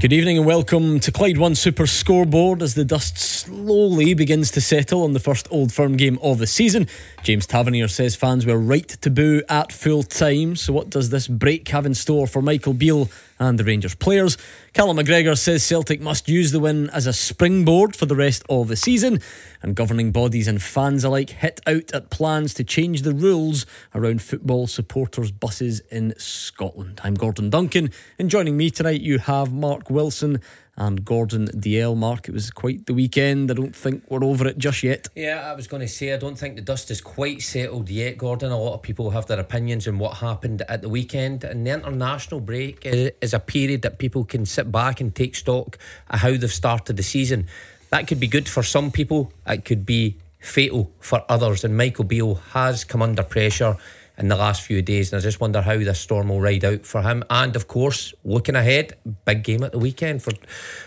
Good evening and welcome to Clyde One Super Scoreboard as the dust slowly begins to settle on the first Old Firm game of the season. James Tavernier says fans were right to boo at full time. So, what does this break have in store for Michael Beale and the Rangers players? Callum McGregor says Celtic must use the win as a springboard for the rest of the season. And governing bodies and fans alike hit out at plans to change the rules around football supporters' buses in Scotland. I'm Gordon Duncan, and joining me tonight you have Mark Wilson and Gordon Dalziel. Mark, it was quite the weekend. I don't think we're over it just yet. Yeah, I was going to say, I don't think the dust is quite settled yet, Gordon. A lot of people have their opinions on what happened at the weekend. And the international break is a period that people can sit back and take stock of how they've started the season. That could be good for some people, it could be fatal for others. And Michael Beale has come under pressure in the last few days. And I just wonder how this storm will ride out for him. And of course, looking ahead, big game at the weekend for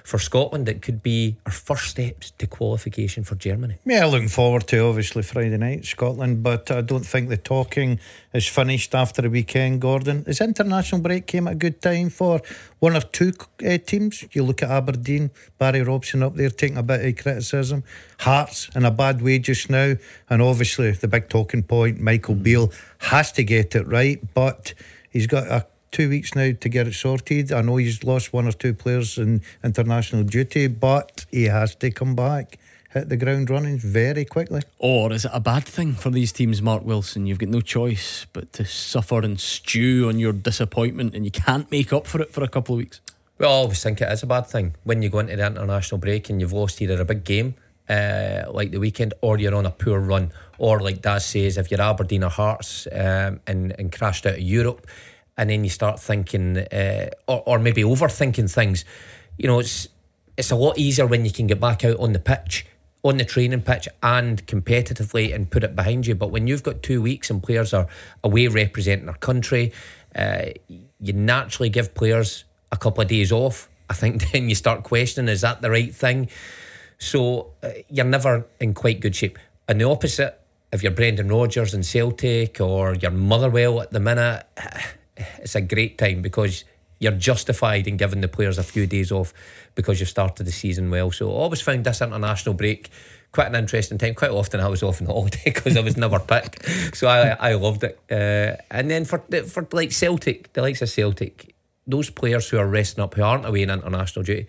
for Scotland. It could be our first steps to qualification for Germany. Yeah, looking forward to obviously Friday night Scotland, but I don't think the talking is finished after the weekend. Gordon, is international break came at a good time for one or two uh, teams. You look at Aberdeen, Barry Robson up there taking a bit of criticism. Hearts in a bad way just now, and obviously the big talking point, Michael Beale has to get it right, but he's got a two weeks now to get it sorted. I know he's lost one or two players in international duty, but he has to come back, hit the ground running very quickly. Or is it a bad thing for these teams, Mark Wilson? You've got no choice but to suffer and stew on your disappointment, and you can't make up for it for a couple of weeks. Well, I always think it is a bad thing when you go into the international break and you've lost either a big game uh, like the weekend, or you're on a poor run, or like Daz says, if you're Aberdeen or Hearts um, and and crashed out of Europe, and then you start thinking, uh, or or maybe overthinking things, you know, it's it's a lot easier when you can get back out on the pitch. On the training pitch and competitively and put it behind you. But when you've got two weeks and players are away representing their country, uh, you naturally give players a couple of days off. I think then you start questioning is that the right thing? So uh, you're never in quite good shape. And the opposite, if you're Brendan Rodgers and Celtic or you're Motherwell at the minute, it's a great time because you're justified in giving the players a few days off because you've started the season well. So I always found this international break quite an interesting time. Quite often I was off on holiday because I was never picked, so I I loved it. Uh, and then for for like Celtic, the likes of Celtic, those players who are resting up who aren't away in international duty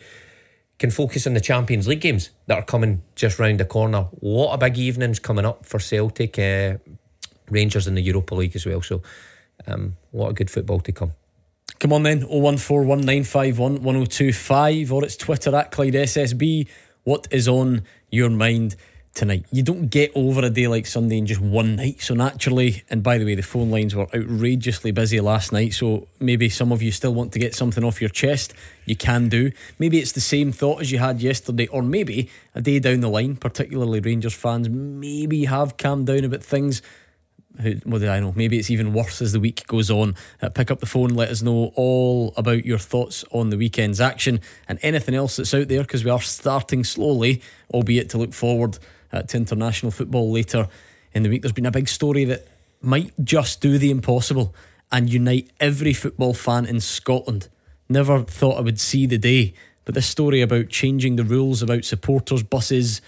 can focus on the Champions League games that are coming just round the corner. What a big evenings coming up for Celtic, uh, Rangers in the Europa League as well. So, um, what a good football to come. Come on then, 01419511025 or it's Twitter at Clyde SSB. What is on your mind tonight? You don't get over a day like Sunday in just one night. So naturally, and by the way, the phone lines were outrageously busy last night. So maybe some of you still want to get something off your chest. You can do. Maybe it's the same thought as you had yesterday, or maybe a day down the line, particularly Rangers fans, maybe have calmed down about things what do I know? Maybe it's even worse as the week goes on. Uh, pick up the phone, let us know all about your thoughts on the weekend's action and anything else that's out there because we are starting slowly, albeit to look forward uh, to international football later in the week. There's been a big story that might just do the impossible and unite every football fan in Scotland. Never thought I would see the day, but this story about changing the rules about supporters' buses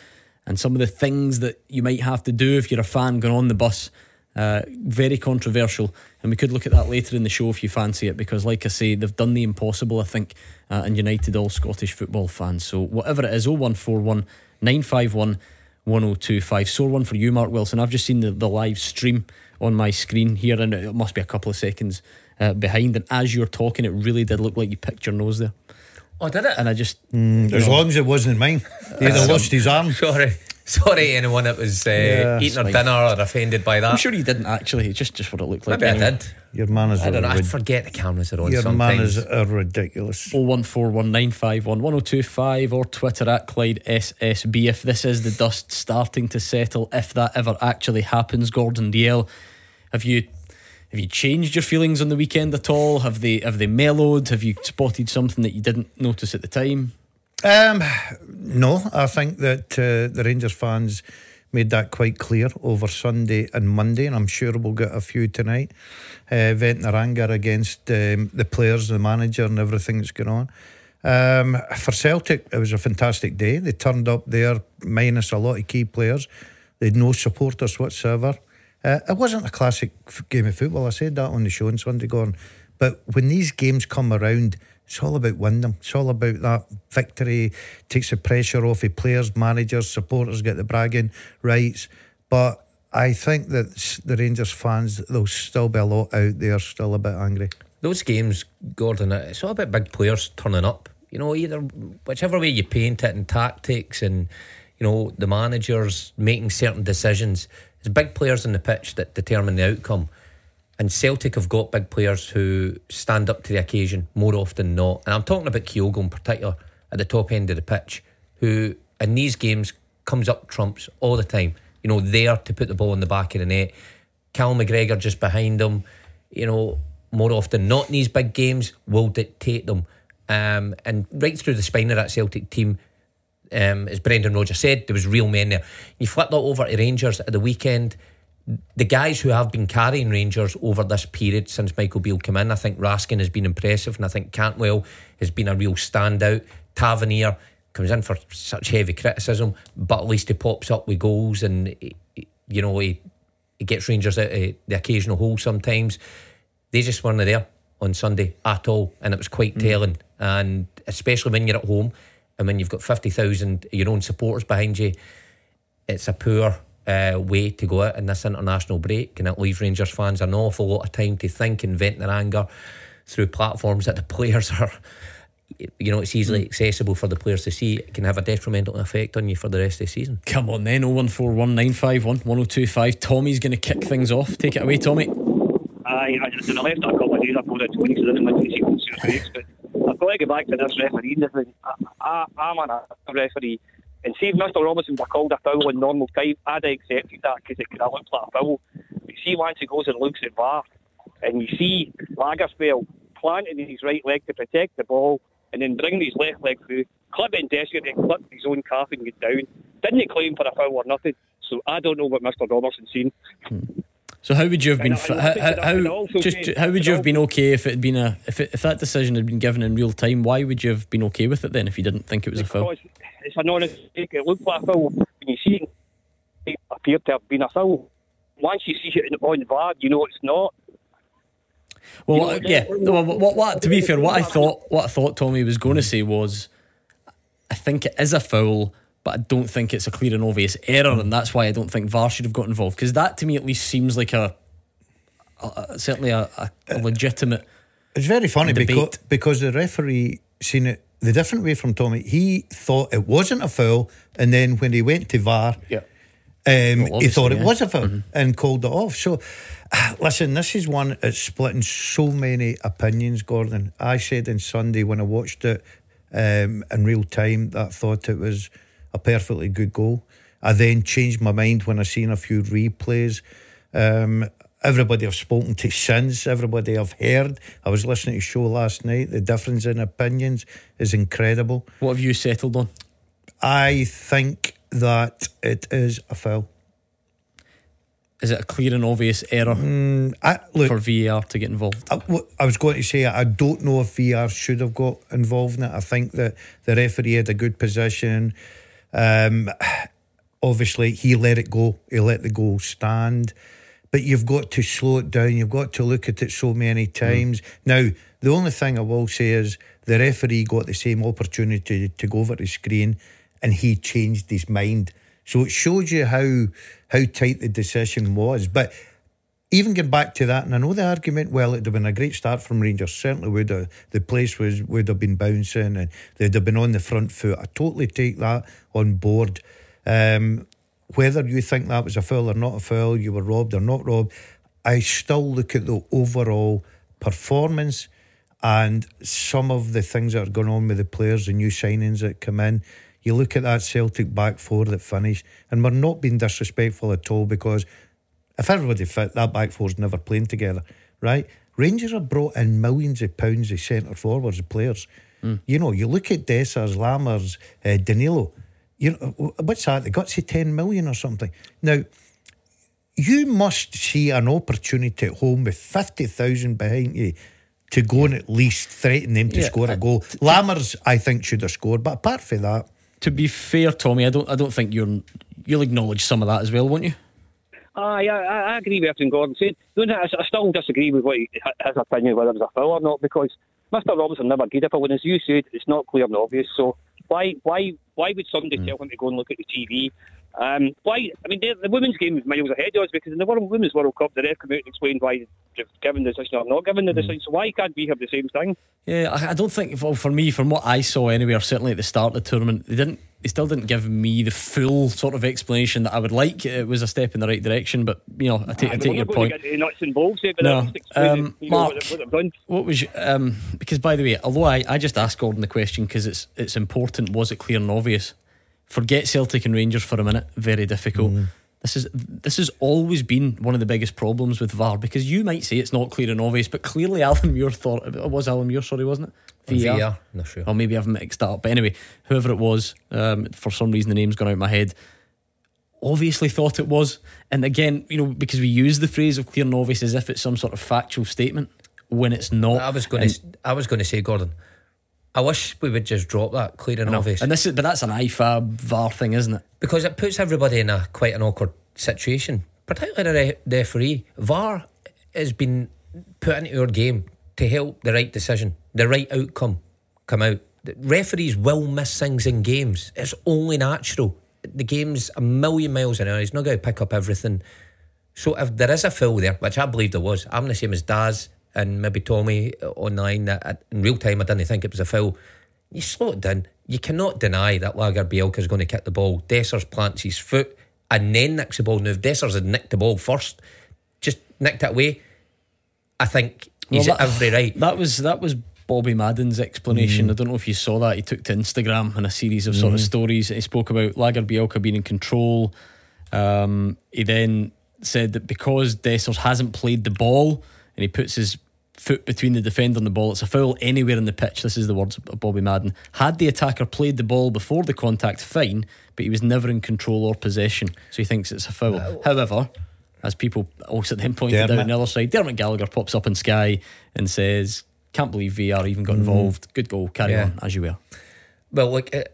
and some of the things that you might have to do if you're a fan going on the bus uh, very controversial, and we could look at that later in the show if you fancy it, because, like I say, they've done the impossible, I think, uh, and united all Scottish football fans. So, whatever it is, 0141 951 1025. Sore one for you, Mark Wilson. I've just seen the, the live stream on my screen here, and it must be a couple of seconds uh, behind. And as you're talking, it really did look like you picked your nose there. Oh, did it? And I just. Mm, as long as it wasn't mine. He'd have lost his arm. Sorry. Sorry, anyone that was uh, Yeah, eating fine. their dinner or offended by that. I'm sure you didn't actually. It's just, just what it looked like. Maybe I did. Your manners I don't know. are I forget the cameras are on Your sometimes. manners are ridiculous. 01419511025 or Twitter at Clyde SSB. If this is the dust starting to settle, if that ever actually happens, Gordon Dalziel, have you have Have you changed your feelings on the weekend at all? Have they have they mellowed? Have you spotted something that you didn't notice at the time? Um, no, I think that uh, the Rangers fans made that quite clear over Sunday and Monday, and I'm sure we'll get a few tonight. Uh, vent their anger against um, the players, the manager, and everything that's going on. Um, for Celtic, it was a fantastic day. They turned up there, minus a lot of key players. They had no supporters whatsoever. Uh, it wasn't a classic game of football. I said that on the show on Sunday, Gordon. But when these games come around, it's all about winning It's all about that victory. Takes the pressure off of players, managers, supporters get the bragging rights. But I think that the Rangers fans, there'll still be a lot out there still a bit angry. Those games, Gordon, it's all about big players turning up. You know, either whichever way you paint it and tactics and, you know, the managers making certain decisions. It's big players in the pitch that determine the outcome. And Celtic have got big players who stand up to the occasion more often than not. And I'm talking about Kyogo in particular at the top end of the pitch, who in these games comes up trumps all the time. You know, there to put the ball in the back of the net. Cal McGregor just behind him. You know, more often not in these big games will dictate them. Um, and right through the spine of that Celtic team, um, as Brendan Rodgers said, there was real men there. You flip that over to Rangers at the weekend the guys who have been carrying Rangers over this period since Michael Beale came in, I think Raskin has been impressive, and I think Cantwell has been a real standout. Tavernier comes in for such heavy criticism, but at least he pops up with goals, and you know he, he gets Rangers out of the occasional hole sometimes. They just weren't there on Sunday at all, and it was quite mm. telling. And especially when you're at home and when you've got fifty thousand your own supporters behind you, it's a poor uh, way to go out in this international break, and it leaves Rangers fans an awful lot of time to think and vent their anger through platforms that the players are. You know, it's easily mm. accessible for the players to see. It can have a detrimental effect on you for the rest of the season. Come on then, 01419511025. Tommy's going to kick things off. Take it away, Tommy. Aye, I just I left a couple of days ago that 20 so I didn't want to see breaks, but I've got to get back to this referee. I, I, I'm a referee and see if Mr Robinson were called a foul in normal time, I'd have accepted that because it could have looked like a foul. But see once he goes and looks at VAR, and you see Lagerbielke planting his right leg to protect the ball, and then bringing his left leg through, clipping Dessers and clipped his own calf and get down. Didn't he claim for a foul or nothing? So I don't know what Mr Robertson's seen. Hmm. So how would you have been? how, how, just how would you have been okay if it had been a if it, if that decision had been given in real time? Why would you have been okay with it then if you didn't think it was a foul? It's an honest mistake. It looked like a foul when you see it. It appeared to have been a foul. Once you see it on VAR, you know it's not. Well, you know, yeah. Well, what, what, to be fair, what I thought, what I thought Tommy was going to say was, I think it is a foul but I don't think it's a clear and obvious error, and that's why I don't think VAR should have got involved because that to me at least seems like a, a, a certainly a, a, legitimate. It's very funny because because the referee seen it the different way from Tommy. He thought it wasn't a foul, and then when he went to VAR, yeah. Um, well, he thought it was a foul mm-hmm. and called it off. So, listen, this is one that's splitting so many opinions, Gordon. I said on Sunday when I watched it um, in real time that I thought it was a perfectly good goal. I then changed my mind when I seen a few replays. Um, everybody I've spoken to since, everybody I've heard. I was listening to a show last night. The difference in opinions is incredible. What have you settled on? I think that it is a foul. Is it a clear and obvious error mm, I, look, for VAR to get involved? I, I, was going to say I don't know if VAR should have got involved in it. I think that the referee had a good position. Um, obviously, he let it go. He let the goal stand. But you've got to slow it down. You've got to look at it so many times. Mm. Now, the only thing I will say is the referee got the same opportunity to go over the screen and he changed his mind. So it shows you how how tight the decision was. But even getting back to that, and I know the argument, well, it'd have been a great start from Rangers. Certainly would have. The place was would have been bouncing and they'd have been on the front foot. I totally take that on board. Um, whether you think that was a foul or not a foul, you were robbed or not robbed, I still look at the overall performance and some of the things that are going on with the players, the new signings that come in. You look at that Celtic back four that finished, and we're not being disrespectful at all because if everybody fit, that back four's never playing together. right? Rangers have brought in millions of pounds of centre forwards, players. Mm. You know, you look at Dessers, Lammers, uh, Danilo. You know, what's that? They got to 10 million or something. Now, you must see an opportunity at home with 50,000 behind you to go and at least threaten them to yeah, score a goal. Lammers, I think, should have scored, but apart from that. To be fair, Tommy, I don't I don't think you're you'll acknowledge some of that as well, won't you? Ah, yeah, I, I agree with everything Gordon said. I, I still disagree with what he, his opinion whether it was a foul or not because Mr. Robinson never did a foul, and as you said, it's not clear and obvious. So why why why would somebody mm. tell him to go and look at the TV um, why? I mean, the, women's game is miles ahead of us because in the World Women's World Cup, the ref came out and explained why they've given the decision or not given the mm. decision. So why can't we have the same thing? Yeah, I, I don't think. Well, for me, from what I saw anywhere, certainly at the start of the tournament, they didn't. They still didn't give me the full sort of explanation that I would like. It was a step in the right direction, but you know, I take, I take your point. nuts and bolts, no. Um, Mark, what, what, was um, because by the way, although I, I just asked Gordon the question because it's it's important. Was it clear and obvious? Forget Celtic and Rangers for a minute. Very difficult. Mm. This is this has always been one of the biggest problems with VAR because you might say it's not clear and obvious, but clearly Alan Muir thought it was Alan Muir. Sorry, wasn't it? VR. VR. Not sure. Or maybe I've mixed that up. But anyway, whoever it was, um, for some reason the name's gone out of my head. Obviously thought it was, and again, you know, because we use the phrase of clear and obvious as if it's some sort of factual statement when it's not. I was going to. I was going to say, Gordon. I wish we would just drop that clear and obvious. And this is, but that's an IFAB VAR thing, isn't it? Because it puts everybody in a quite an awkward situation, particularly the referee. VAR has been put into your game to help the right decision, the right outcome come out. The referees will miss things in games. It's only natural. The game's a million miles an hour. He's not going to pick up everything. So if there is a foul there, which I believe there was, I'm the same as Daz and maybe Tommy online that in real time I didn't think it was a foul. You slow it down. You cannot deny that Lagerbielke is going to kick the ball. Dessers plants his foot and then nicks the ball. Now, if Dessers had nicked the ball first, just nicked it away, I think he's well, that, every right. That was that was Bobby Madden's explanation. Mm. I don't know if you saw that. He took to Instagram and a series of sort of mm. stories. He spoke about Lagerbielke being in control. Um, he then said that because Dessers hasn't played the ball and he puts his foot between the defender and the ball. It's a foul anywhere in the pitch. This is the words of Bobby Madden. Had the attacker played the ball before the contact, fine, but he was never in control or possession, so he thinks it's a foul. Uh, However, as people also then pointed Dermot. out on the other side, Dermot Gallagher pops up in Sky and says, "Can't believe VR even got mm. involved. Good goal. Carry yeah. on as you were." Well, like uh,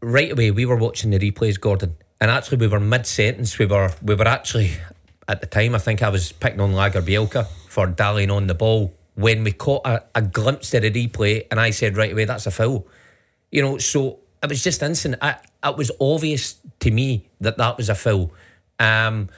right away, we were watching the replays, Gordon, and actually we were mid sentence. We were we were actually at the time. I think I was picking on Lagerbielke for dallying on the ball when we caught a, a glimpse of the replay, and I said right away, that's a foul. You know, so it was just instant. I, it was obvious to me that that was a foul. Um,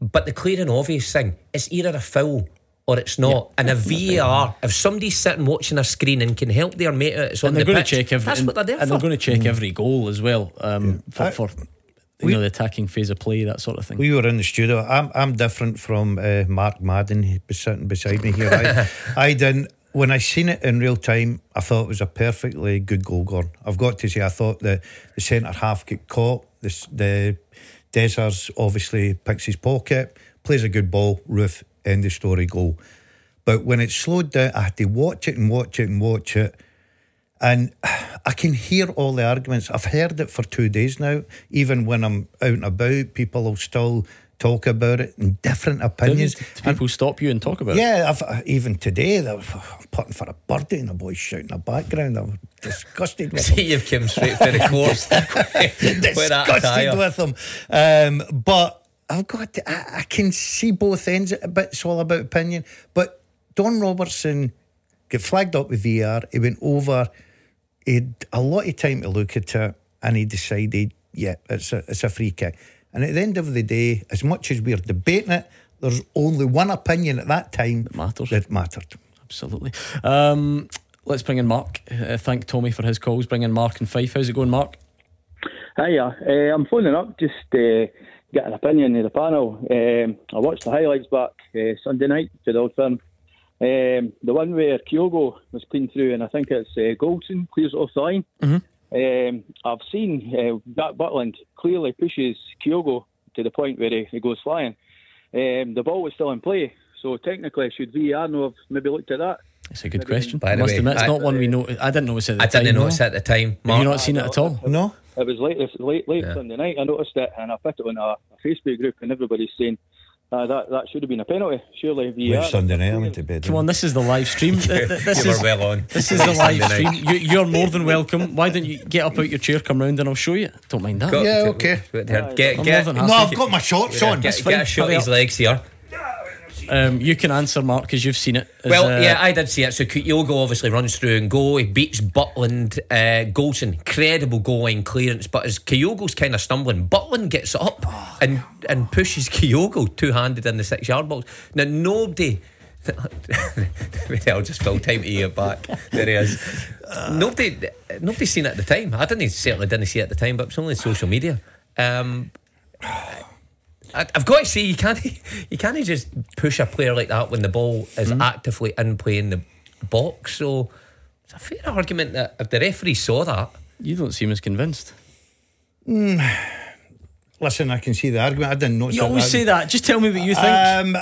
but the clear and obvious thing, it's either a foul or it's not. Yeah. And a VAR, if somebody's sitting watching a screen and can help their mate out, it's on and they're the going pitch, to check every, that's and, what they're there and for. they're going to check mm. every goal as well um, yeah. for, for you we, know the attacking phase of play, that sort of thing. We were in the studio. I'm I'm different from uh, Mark Madden. He sitting beside me here. I, I didn't. When I seen it in real time, I thought it was a perfectly good goal, Gone. I've got to say, I thought the, the centre half get caught. The, the Dessers obviously picks his pocket, plays a good ball, roof, end the story, goal. But when it slowed down, I had to watch it and watch it and watch it. And I can hear all the arguments. I've heard it for two days now. Even when I'm out and about, people will still talk about it in different opinions. people and, stop you and talk about yeah, it? Yeah, even today, they're putting for a birdie and the boys shouting in the background. I'm disgusted with See, you've come straight for the course. disgusted with them. Um, but I've got to, I, I can see both ends, but it's all about opinion. But Don Robertson got flagged up with VR. He went over he had a lot of time to look at it and he decided, yeah, it's a, it's a free kick. And at the end of the day, as much as we're debating it, there's only one opinion at that time that matters. That mattered. Absolutely. Um, let's bring in Mark. Uh, thank Tommy for his calls. Bring in Mark and Fife. How's it going, Mark? Hiya. Uh, I'm phoning up just uh, get an opinion of the panel. Um, I watched the highlights back uh, Sunday night to the Old Firm. Um, the one where Kyogo was clean through, and I think it's uh, Goldson clears off the line. Mm-hmm. Um, I've seen uh, that Butland clearly pushes Kyogo to the point where he, he goes flying. Um, the ball was still in play, So technically, should VAR know have maybe looked at that? It's a good question. By the must way, admit, it's I- not one we know. I didn't notice at the I time. didn't notice at the time. Have you not seen it at all? No? It was late, late, late Yeah. Sunday night. I noticed it, and I put it on a, a Facebook group, and everybody's saying uh, that that should have been a penalty. Surely VAR. Late Sunday night, I went to bed. Come on, this is the live stream. Th- th- This you is, were well on. This is the live Sunday stream. You, you're more than welcome. Why don't you get up out your chair, come round, and I'll show you. Don't mind that. Go- Yeah, okay. go there. Get, more get, No. I've got my shorts on. get, It's get fine. a shot of his legs here. Um, you can answer, Mark, because you've seen it. As, Well, uh, yeah, I did see it. So Kyogo obviously runs through and go. He beats Butland. Uh, Goldson, incredible goal line clearance. But as Kyogo's kind of stumbling, Butland gets up and, and pushes Kyogo two handed in the six yard box. Now, nobody. I'll just fill time to you back. There he is. Nobody, nobody seen it at the time. I didn't certainly didn't see it at the time, but it was only social media. Um, I- I've got to say, you can't you can't just push a player like that when the ball is actively in play in the box. So it's a fair argument that if the referee saw that, you don't seem as convinced. Listen, I can see the argument. I didn't notice You always that. say that. Just tell me what you think. Um,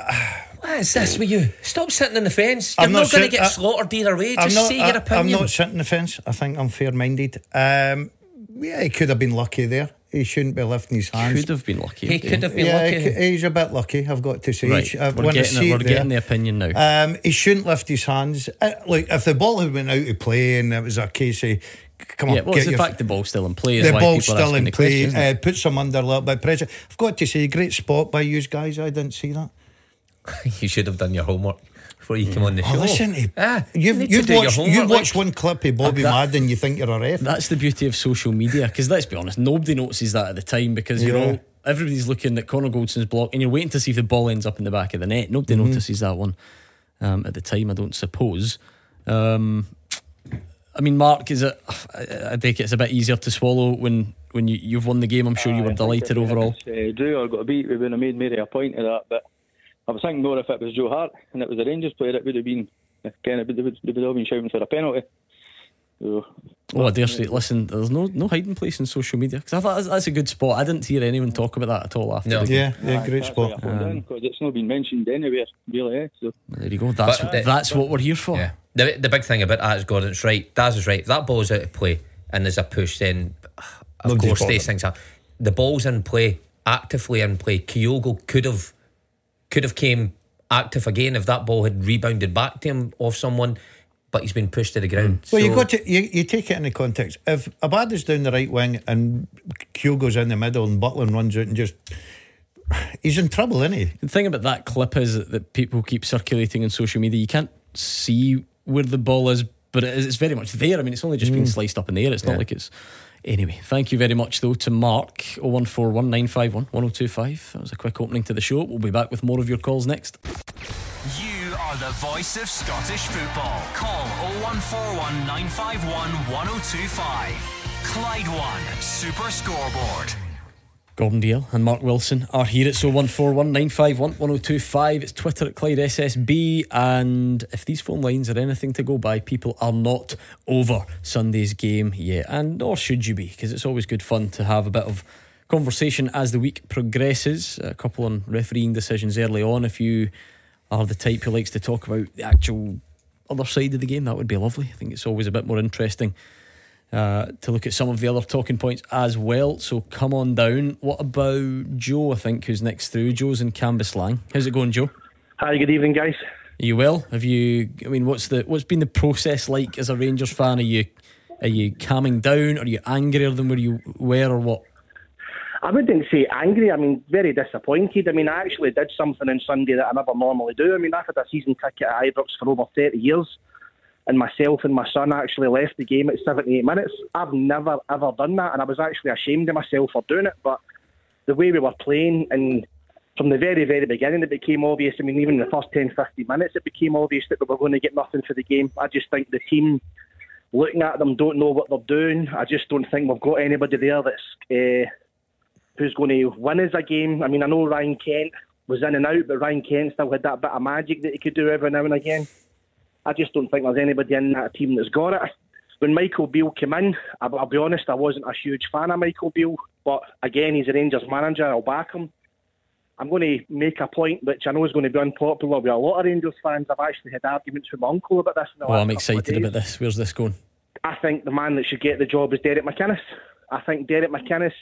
what is this with you? Stop sitting on the fence. You're I'm not, not going to get I- slaughtered either way. I'm Just not, say I, your I'm not sitting the fence. I think I'm fair minded. Um, yeah, he could have been lucky there. He shouldn't be lifting his hands. He could have been lucky. he could have been yeah, lucky. he he's a bit lucky. I've got to say. Right, He sh- uh, we're when I getting, see it, we're it getting the opinion now. Um, he shouldn't lift his hands. Uh, like if the ball had been out of play and it was a case of, come on, yeah, well, get it's the your, fact the ball's still in play. Is the why ball's still in play. question, isn't it? Uh, puts him under a little bit of pressure. I've got to say, great spot by you guys. I didn't see that. you should have done your homework before you came on the Oh, show. listen, to- Ah, you've, need you've watched, you've watched like- one clip of Bobby that- Madden, you think you're a ref. That's the beauty of social media. Because let's be honest, nobody notices that at the time because you're Yeah. all everybody's looking at Connor Goldson's block and you're waiting to see if the ball ends up in the back of the net. Nobody Mm-hmm. notices that one um, at the time. I don't suppose. Um, I mean, Mark, is it? I, I think it's a bit easier to swallow when when you, you've won the game. I'm sure you were delighted overall. Uh, Drew or got a beat, we wouldn't have made Mary a point of that. But I was thinking more if it was Joe Hart and it was a Rangers player, it would have been kind of they would, they would all been shouting for a penalty. So, Oh, I dare say, listen, there's no no hiding place in social media because I thought that's, that's a good spot. I didn't hear anyone talk about that at all after No. the game. Yeah, yeah, aye, great spot. why I phoned in, 'cause it's not been mentioned anywhere, really. Eh? So There you go. That's But the- that's what we're here for. Yeah. The, the big thing about that is Gordon's right. Daz is right. If that ball's out of play and there's a push, then of Nobody's course these things are. The ball's in play, actively in play. Kyogo could have could have came active again if that ball had rebounded back to him off someone, but he's been pushed to the ground. Well, you So- got to you, you take it in the context. If Abada's down the right wing and Kyogo's in the middle and Butland runs out and just he's in trouble, isn't he? The thing about that clip is that, that people keep circulating on social media. You can't see where the ball is, but it is, it's very much there. I mean, it's only just been mm. sliced up in the air. It's not like it's. Anyway, thank you very much, though, to Mark 0141951 1025. That was a quick opening to the show. We'll be back with more of your calls next. You are the voice of Scottish football. Call 0141 951 1025. Clyde One Super Scoreboard. Gordon Dalziel and Mark Wilson are here. at 0141 951 1025. It's Twitter at Clyde SSB. And if these phone lines are anything to go by, people are not over Sunday's game yet. And nor should you be, because it's always good fun to have a bit of conversation as the week progresses. A couple on refereeing decisions early on. If you are the type who likes to talk about the actual other side of the game, that would be lovely. I think it's always a bit more interesting uh, to look at some of the other talking points as well. So come on down. What about Joe? I think who's next through. Joe's in Cambuslang. How's it going, Joe? Hi, good evening, guys. Are you well? Have you? I mean, what's the what's been the process like as a Rangers fan? Are you are you calming down? Are you angrier than where you were, or what? I wouldn't say angry. I mean, very disappointed. I mean, I actually did something on Sunday that I never normally do. I mean, I've had a season ticket at Ibrox for over 30 years, and myself and my son actually left the game at 78 minutes. I've never, ever done that, and I was actually ashamed of myself for doing it. But the way we were playing, and from the very, very beginning, it became obvious. I mean, even in the first 10, 15 minutes, it became obvious that we were going to get nothing for the game. I just think the team looking at them don't know what they're doing. I just don't think we've got anybody there that's uh, who's going to win us a game. I mean, I know Ryan Kent was in and out, but Ryan Kent still had that bit of magic that he could do every now and again. I just don't think there's anybody in that team that's got it. When Michael Beale came in, I'll, I'll be honest, I wasn't a huge fan of Michael Beale, but again, he's a Rangers manager. I'll back him. I'm going to make a point which I know is going to be unpopular with a lot of Rangers fans. I've actually had arguments with my uncle about this. well, I'm excited about this. Where's this going? I think the man that should get the job is Derek McInnes. I think Derek McInnes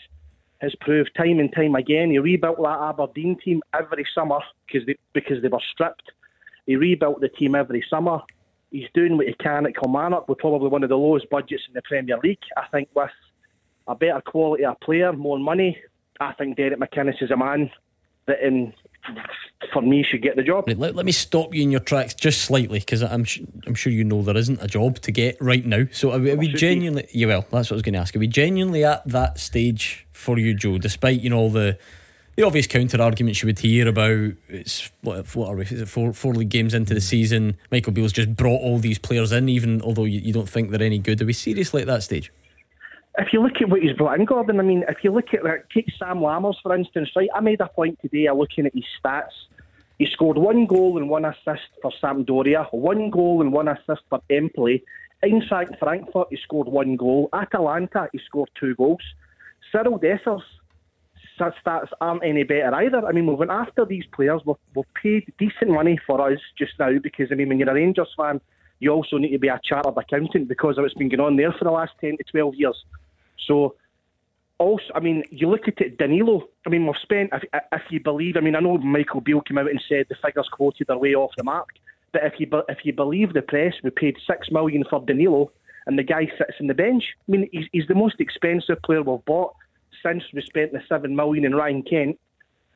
has proved time and time again. He rebuilt that Aberdeen team every summer because they, because they were stripped. He rebuilt the team every summer. He's doing what he can at Kilmarnock with probably one of the lowest budgets in the Premier League. I think with a better quality of player, more money, I think Derek McInnes is a man that in for me should get the job. Right, let, let me stop you in your tracks just slightly because I'm sh- I'm sure you know there isn't a job to get right now. So are we, are we genuinely? Yeah, well, that's what I was going to ask. Are we genuinely at that stage for you, Joe? Despite you know all the the obvious counter arguments you would hear about it's what, what are we? Is it four four league games into the hmm. season? Michael Beale's just brought all these players in, even although you, you don't think they're any good. Are we seriously at that stage? if you look at what he's brought in, Gordon, I mean, if you look at, like, take Sam Lammers, for instance, right? I made a point today of looking at his stats. He scored one goal and one assist for Sampdoria, one goal and one assist for Empoli. Eintracht Frankfurt, he scored one goal. Atalanta, he scored two goals. Cyril Dessers, stats aren't any better either. I mean, we went after these players. We've, we've paid decent money for us just now because, I mean, when you're a Rangers fan, you also need to be a chartered accountant because of what's been going on there for the last 10 to 12 years. So, also, I mean, you look at it, Danilo. I mean, we've spent, if, if you believe, I mean, I know Michael Beale came out and said the figures quoted are way off the mark, but if you if you believe the press, we paid six million for Danilo, and the guy sits in the bench. I mean, he's, he's the most expensive player we've bought since we spent the seven million in Ryan Kent,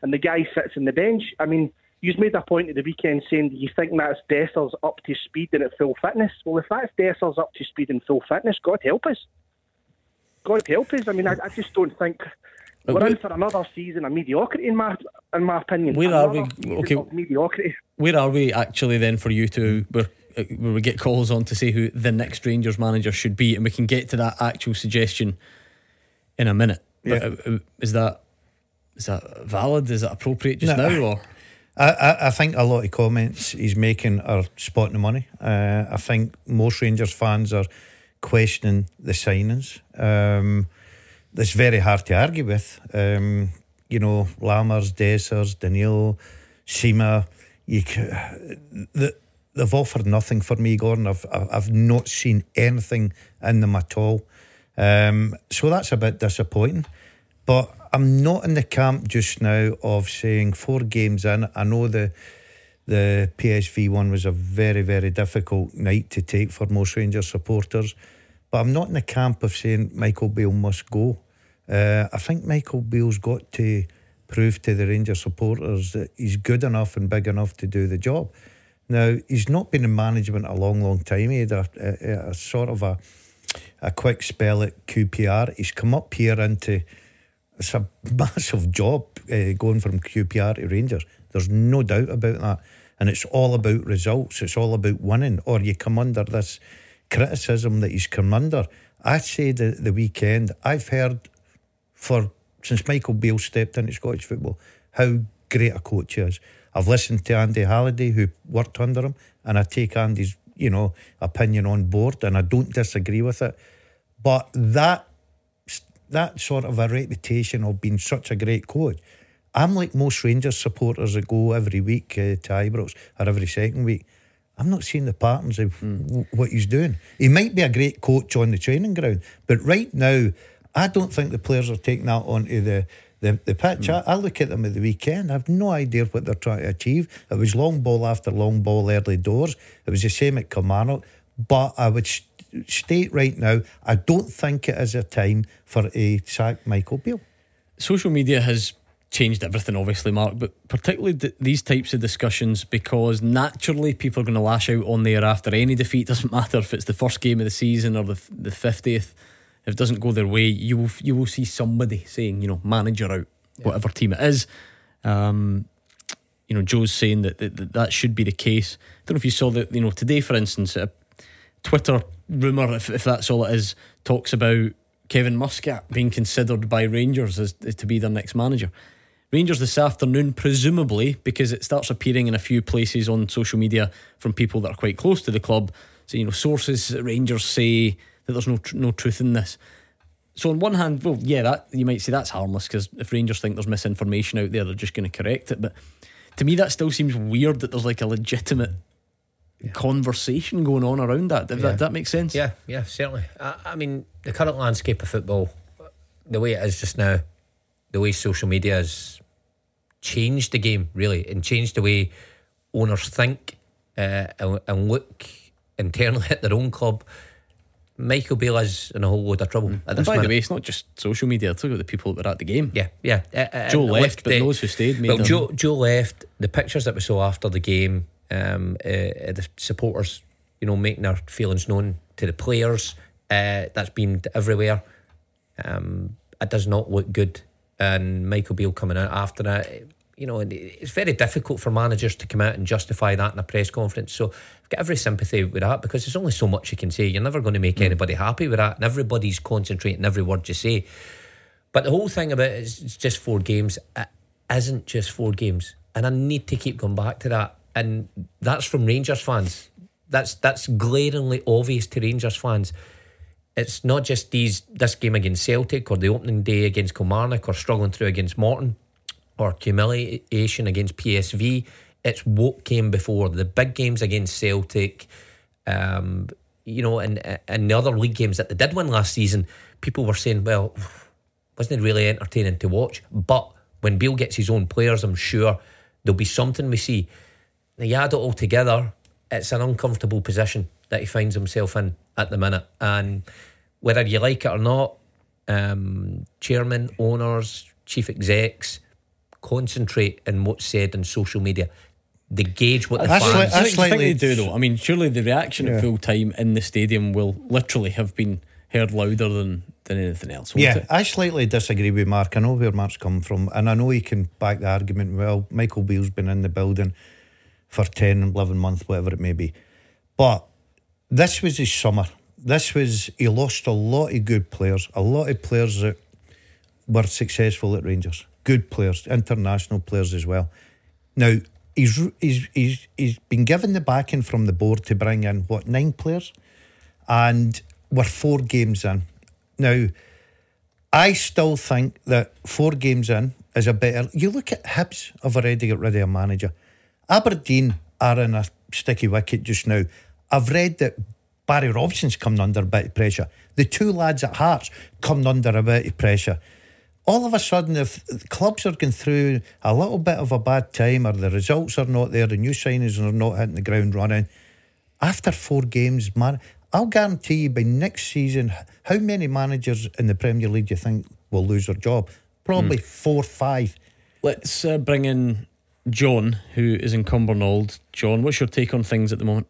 and the guy sits in the bench. I mean, you've made a point at the weekend saying that you think that's Dessers up to speed and at full fitness. Well, if that's Dessers up to speed and full fitness, God help us. God help us. I mean, I, I just don't think we're in for another season of mediocrity, in my in my opinion. Where another are we? Okay, mediocrity. Where are we actually then for you to where, where we get calls on to say who the next Rangers manager should be, and we can get to that actual suggestion in a minute. Yeah. Uh, is that is that valid? Is that appropriate just No. now? Or I, I, I think a lot of comments he's making are spotting the money. Uh, I think most Rangers fans are questioning the signings. Um, it's very hard to argue with. Um, you know, Lammers, Dessers, Danilo, Sima. You, the, they've offered nothing for me, Gordon. I've I've I've not seen anything in them at all. Um, so that's a bit disappointing. But I'm not in the camp just now of saying four games in. I know the the PSV one was a very, very difficult night to take for most Rangers supporters. But I'm not in the camp of saying Michael Beale must go. Uh, I think Michael Beale's got to prove to the Rangers supporters that he's good enough and big enough to do the job. Now, he's not been in management a long, long time. He had a, a, a sort of a, a quick spell at QPR. He's come up here into it's a massive job uh, going from QPR to Rangers. There's no doubt about that. And it's all about results. It's all about winning. Or you come under this criticism that he's come under. I said the, the weekend, I've heard for since Michael Beale stepped into Scottish football how great a coach he is. I've listened to Andy Halliday, who worked under him, and I take Andy's, you know, opinion on board, and I don't disagree with it. But that that sort of a reputation of being such a great coach. I'm like most Rangers supporters that go every week uh, to Ibrox or every second week. I'm not seeing the patterns of w- what he's doing. He might be a great coach on the training ground, but right now, I don't think the players are taking that onto the the, the pitch. I, I look at them at the weekend. I have no idea what they're trying to achieve. It was long ball after long ball, early doors. It was the same at Kilmarnock. But I would state right now, I don't think it is a time for a sack Michael Beale. social media has changed everything, obviously, Mark, but particularly th- these types of discussions because naturally people are going to lash out on there after any defeat. Doesn't matter if it's the first game of the season or the f- the fiftieth. If it doesn't go their way, you will you will see somebody saying, you know, manager out, whatever team it is. Um, you know, Joe's saying that, that that that should be the case. I don't know if you saw that. You know, today, for instance, a Twitter rumor, if, if that's all it is, talks about Kevin Muscat being considered by Rangers as, as to be their next manager. Rangers this afternoon, presumably, because it starts appearing in a few places on social media from people that are quite close to the club. So, you know, sources at Rangers say that there's no tr- no truth in this. So on one hand, well, yeah, that you might say that's harmless because if Rangers think there's misinformation out there, they're just going to correct it. But to me, that still seems weird that there's like a legitimate conversation going on around that. If Yeah. that, that makes sense. Yeah, yeah, certainly. I, I mean, the current landscape of football, the way it is just now, the way social media has changed the game, really, and changed the way owners think uh, and, and look internally at their own club. Michael Beale is in a whole load of trouble this by the way, it's not just social media. I Look at the people that were at the game. Yeah, yeah. Uh, uh, Joe left, but the- those who stayed made Well, Joe, Joe left. The pictures that we saw after the game, um, uh, the supporters, you know, making their feelings known to the players. Uh, that's been everywhere. Um, it does not look good. And Michael Beale coming out after that, you know, and it's very difficult for managers to come out and justify that in a press conference. So I've got every sympathy with that because there's only so much you can say. You're never going to make anybody happy with that, and everybody's concentrating every word you say. But the whole thing about it is it's just four games. It isn't just four games, and I need to keep going back to that. And that's from Rangers fans. That's that's glaringly obvious to Rangers fans. It's not just these this game against Celtic or the opening day against Kilmarnock or struggling through against Morton or humiliation against PSV. It's what came before the big games against Celtic, um, you know, and and the other league games that they did win last season. People were saying, well, wasn't it really entertaining to watch? But when Beale gets his own players, I'm sure there'll be something we see. Now, you add it all together, it's an uncomfortable position that he finds himself in at the minute. And whether you like it or not, um, chairman, owners, chief execs concentrate on what's said on social media. They gauge what the That's fans. like- I I think slightly- they do though. I mean, surely the reaction Yeah. at full time in the stadium will literally have been heard louder than than anything else. won't Yeah, it? I slightly disagree with Mark. I know where Mark's come from, and I know he can back the argument. Well, Michael Beale's been in the building for 10, 11 months, whatever it may be. But this was his summer. This was, he lost a lot of good players, a lot of players that were successful at Rangers. Good players, international players as well. Now, he's, he's, he's, he's been given the backing from the board to bring in, what, nine players? And we're four games in. Now, I still think that four games in is a better. You look at Hibs have already got rid of a manager. Aberdeen are in a sticky wicket just now. I've read that Barry Robson's coming under a bit of pressure. The two lads at Hearts coming under a bit of pressure. All of a sudden, if clubs are going through a little bit of a bad time or the results are not there, the new signings are not hitting the ground running, after four games, man, I'll guarantee you by next season, how many managers in the Premier League do you think will lose their job? Probably four, five. Let's uh, bring in John, who is in Cumbernauld. John, what's your take on things at the moment?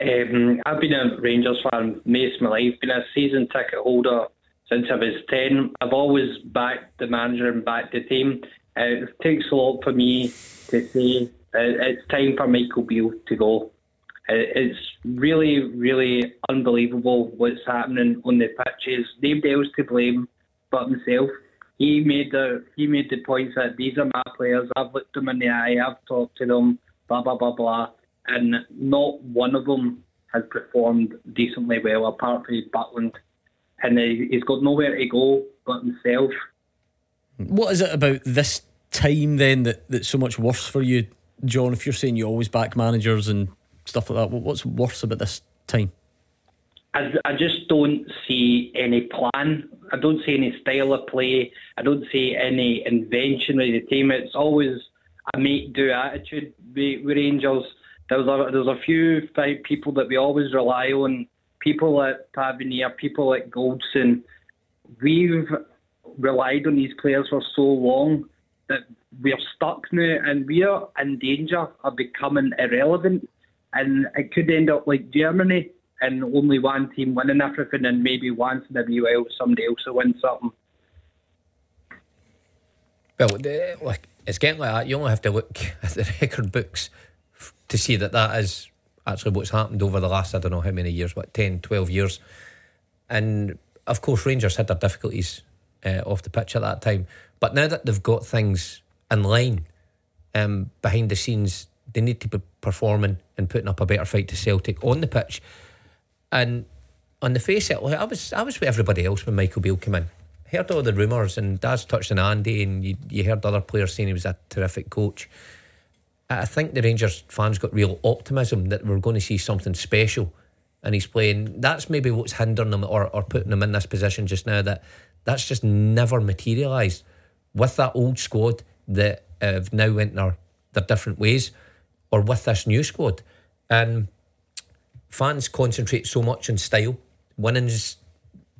Um, I've been a Rangers fan most of my life, been a season ticket holder since I was 10. I've always backed the manager and backed the team. Uh, it takes a lot for me to say uh, it's time for Michael Beale to go. Uh, it's really, really unbelievable what's happening on the pitches. Nobody else to blame but himself. He made the he made the points that these are my players. I've looked them in the eye. I've talked to them. Blah blah blah blah. And not one of them has performed decently well, apart from Butland. And he- he's got nowhere to go but himself. What is it about this time then that, that's so much worse for you, John? If you're saying you always back managers and stuff like that, what's worse about this time? I, I just don't see any plan. I don't see any style of play. I don't see any invention with the team. It's always a make do attitude with, with Rangers. There's a, there's a few people that we always rely on. People like Tavernier, people like Goldson. We've relied on these players for so long that we're stuck now and we're in danger of becoming irrelevant. And it could end up like Germany and only one team winning everything and maybe once in a wee while somebody else will win something. Well, like it's getting like that. You only have to look at the record books to see that that is actually what's happened over the last I don't know how many years, what 10, 12 years. And of course, Rangers had their difficulties uh, off the pitch at that time. But now that they've got things in line um, behind the scenes, they need to be performing and putting up a better fight to Celtic on the pitch. And on the face of it, I was I was with everybody else when Michael Beale came in. Heard all the rumours, and Daz's touched on Andy, and you, you heard other players saying he was a terrific coach. I think the Rangers fans got real optimism that we're going to see something special, and he's playing. That's maybe what's hindering them or, or putting them in this position just now. That that's just never materialised with that old squad that have now went their their different ways, or with this new squad, and fans concentrate so much on style. Winning's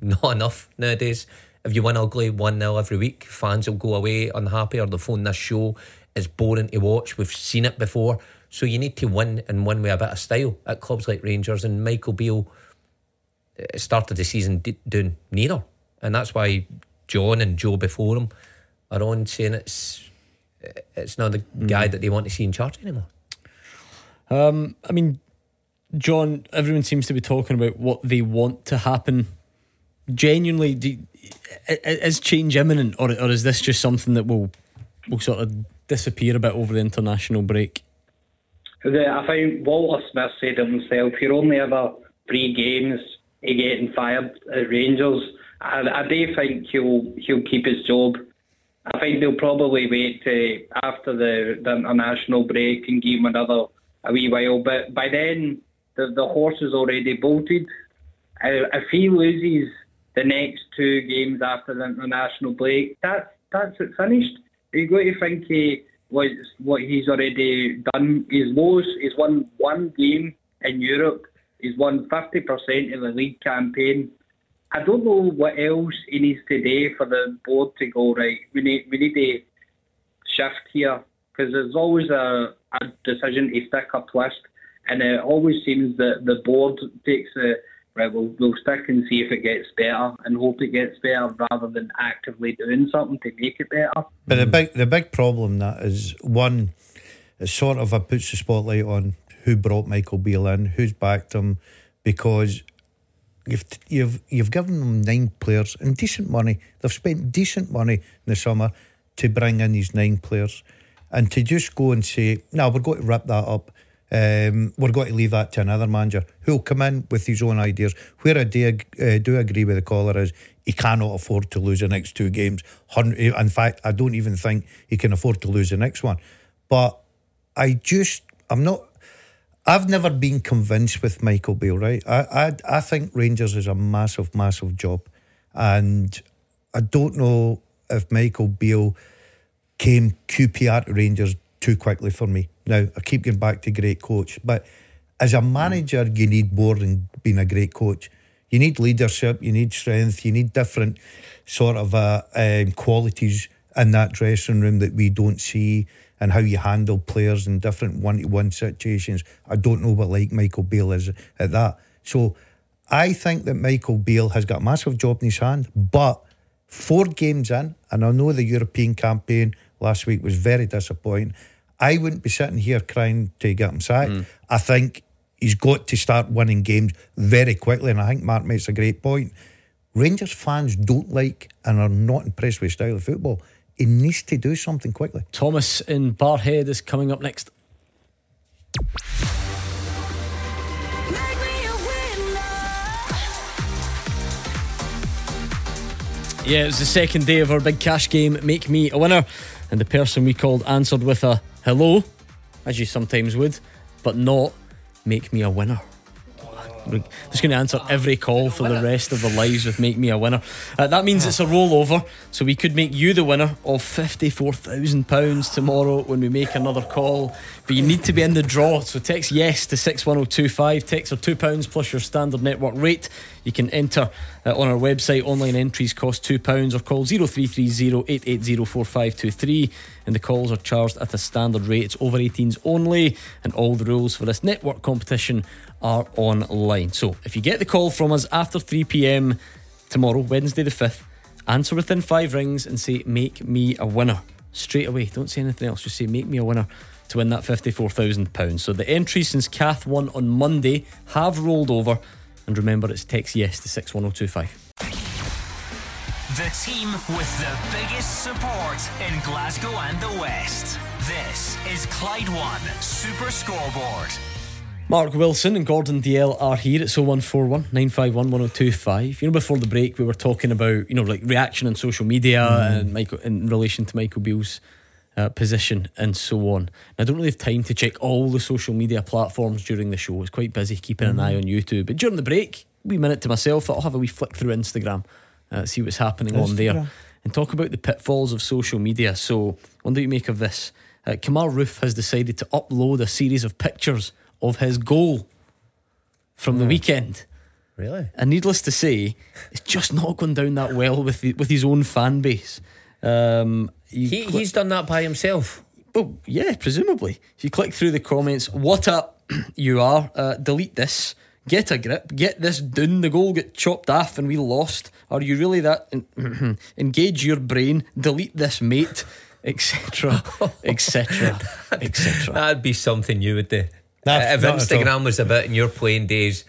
not enough nowadays. If you win ugly 1 0 every week, fans will go away unhappy or they'll phone this show. It's boring to watch. We've seen it before. So you need to win and win with a bit of style at clubs like Rangers. And Michael Beale uh, started the season doing neither. And that's why John and Joe before him are on saying it's it's not the mm. guy that they want to see in charge anymore. Um, I mean, John, everyone seems to be talking about what they want to happen. Genuinely, do, is change imminent, or or is this just something that will will sort of disappear a bit over the international break? I find Walter Smith said it himself. You're only ever three games getting fired at Rangers. I, I do think he'll he'll keep his job. I think they'll probably wait to after the, the international break and give him another a wee while. But by then, the the horse is already bolted. If he loses the next two games after the international break, that's that's it finished. You've got to think he what what he's already done. He's lost. He's won one game in Europe. He's won fifty percent of the league campaign. I don't know what else he needs to do for the board to go right. We need we need to shift here because there's always a, a decision to stick a twist and it always seems that the board takes the right. We'll, we'll stick and see if it gets better, and hope it gets better, rather than actively doing something to make it better. But the big the big problem that is one, it sort of puts the spotlight on who brought Michael Beale in, who's backed him, because you've you've you've given them nine players and decent money. They've spent decent money in the summer to bring in these nine players, and to just go and say, "No, we're going to rip that up." Um, we're going to leave that to another manager who'll come in with his own ideas. Where I do, uh, do agree with the caller is he cannot afford to lose the next two games. In fact, I don't even think he can afford to lose the next one. But I just, I'm not. I've never been convinced with Michael Beale, right? I, I, I think Rangers is a massive, massive job. And I don't know if Michael Beale came QPR to Rangers too quickly for me. Now, I keep going back to great coach, but as a manager, you need more than being a great coach. You need leadership, you need strength, you need different sort of uh, um, qualities in that dressing room that we don't see and how you handle players in different one to one situations. I don't know what like Michael Beale is at that. So I think that Michael Beale has got a massive job in his hand, but four games in, and I know the European campaign last week was very disappointing. I wouldn't be sitting here crying to get him sacked. Mm. I think he's got to start winning games very quickly, and I think Mark makes a great point. Rangers fans don't like and are not impressed with style of football. He needs to do something quickly. Thomas in Barrhead is coming up next. Yeah, it was the second day of our big cash game, Make Me a Winner. And the person we called answered with a hello, as you sometimes would, but not make me a winner. Just going to answer every call for the rest of the lives with Make Me a Winner. Uh, that means it's a rollover, so we could make you the winner of £54,000 tomorrow when we make another call. But you need to be in the draw, so text yes to 61025. Text are £2 plus your standard network rate. You can enter uh, on our website. Online entries cost £2 or call 0330 880 and the calls are charged at a standard rate. It's over 18s only, and all the rules for this network competition are online. So if you get the call from us after 3 pm tomorrow, Wednesday the 5th, answer within five rings and say, Make me a winner. Straight away. Don't say anything else. Just say, Make me a winner to win that £54,000. So the entries since Kath won on Monday have rolled over. And remember, it's text yes to 61025. The team with the biggest support in Glasgow and the West. This is Clyde One Super Scoreboard. Mark Wilson and Gordon Dalziel are here. It's 0141 951 1025. You know, before the break, we were talking about, you know, like reaction on social media Mm. and Michael in relation to Michael Beale's uh, position and so on. I don't really have time to check all the social media platforms during the show. It's quite busy keeping an Mm. eye on YouTube. But during the break, wee minute to myself, I'll have a wee flick through Instagram, uh, see what's happening on there, Instagram. and talk about the pitfalls of social media. So, what do you make of this? Uh, Kemar Roofe has decided to upload a series of pictures of his goal from the weekend. Really? And needless to say, it's just not gone down that well with the, with his own fan base. Um, He, cl- he's done that by himself. well, yeah, presumably. If you click through the comments, what up you are, uh, delete this, get a grip, get this done, the goal get chopped off and we lost. Are you really that? en- engage your brain, delete this, mate, etc., etc., etc. That'd be something you would do. Nah, Uh, if not at all. Instagram was about in your playing days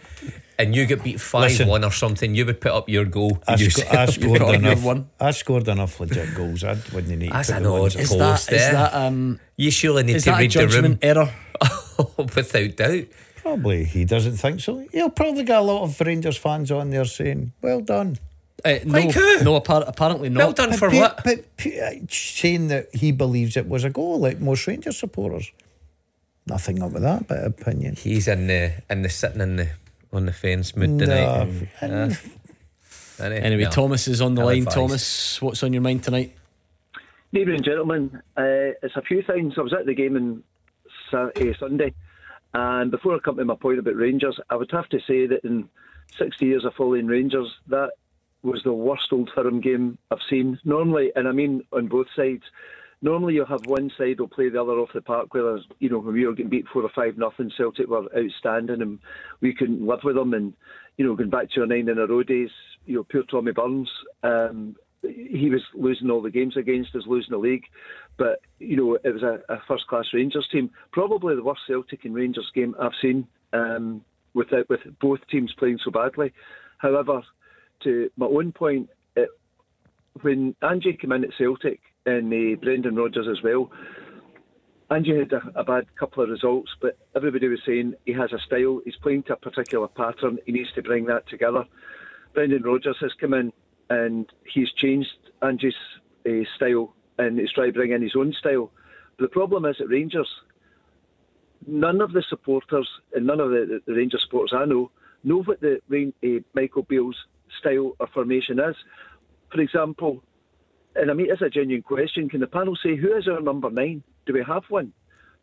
and you get beat 5 Listen. 1 or something, you would put up your goal. I, yourself. sco- I scored enough. one. I scored enough legit goals. I wouldn't need. That's to put an odd Is up. that, Post there. that, um, You surely need is to that a read the room. error? Without doubt. Probably he doesn't think so. He'll probably get a lot of Rangers fans on there saying, "Well done." Uh, no, Like who? no, appar- apparently not. Well done for Pe- what? pe- pe- uh, saying that he believes it was a goal, like most Rangers supporters. Nothing up with that bit of opinion. He's in the in the sitting in the on the fence mood tonight. No, Uh, any- Anyway, no. Thomas is on the Ill line. advised. Thomas, what's on your mind tonight? Ladies and gentlemen, uh, it's a few things. I was at the game on Sa- uh, Sunday, and before I come to my point about Rangers, I would have to say that in 60 years of following Rangers, that was the worst Old Firm game I've seen. Normally, and I mean on both sides, normally you'll have one side will play the other off the park. Whether you know when we were getting beat four or five nothing, Celtic were outstanding, and we couldn't live with them. And you know, going back to our nine in a row days, you know, poor Tommy Burns. Um, he was losing all the games against us, losing the league. But, you know, it was a, a first class Rangers team. Probably the worst Celtic and Rangers game I've seen um, with, with both teams playing so badly. However, to my own point, it, when Ange came in at Celtic and uh, Brendan Rodgers as well, Ange had a, a bad couple of results, but everybody was saying he has a style. He's playing to a particular pattern. He needs to bring that together. Brendan Rodgers has come in and he's changed Ange's uh, style and he's trying to bring in his own style. But the problem is at Rangers, none of the supporters and none of the, the Rangers supporters I know know what the uh, Michael Beale's style or formation is. For example, and I mean it's a genuine question. Can the panel say who is our number nine? Do we have one?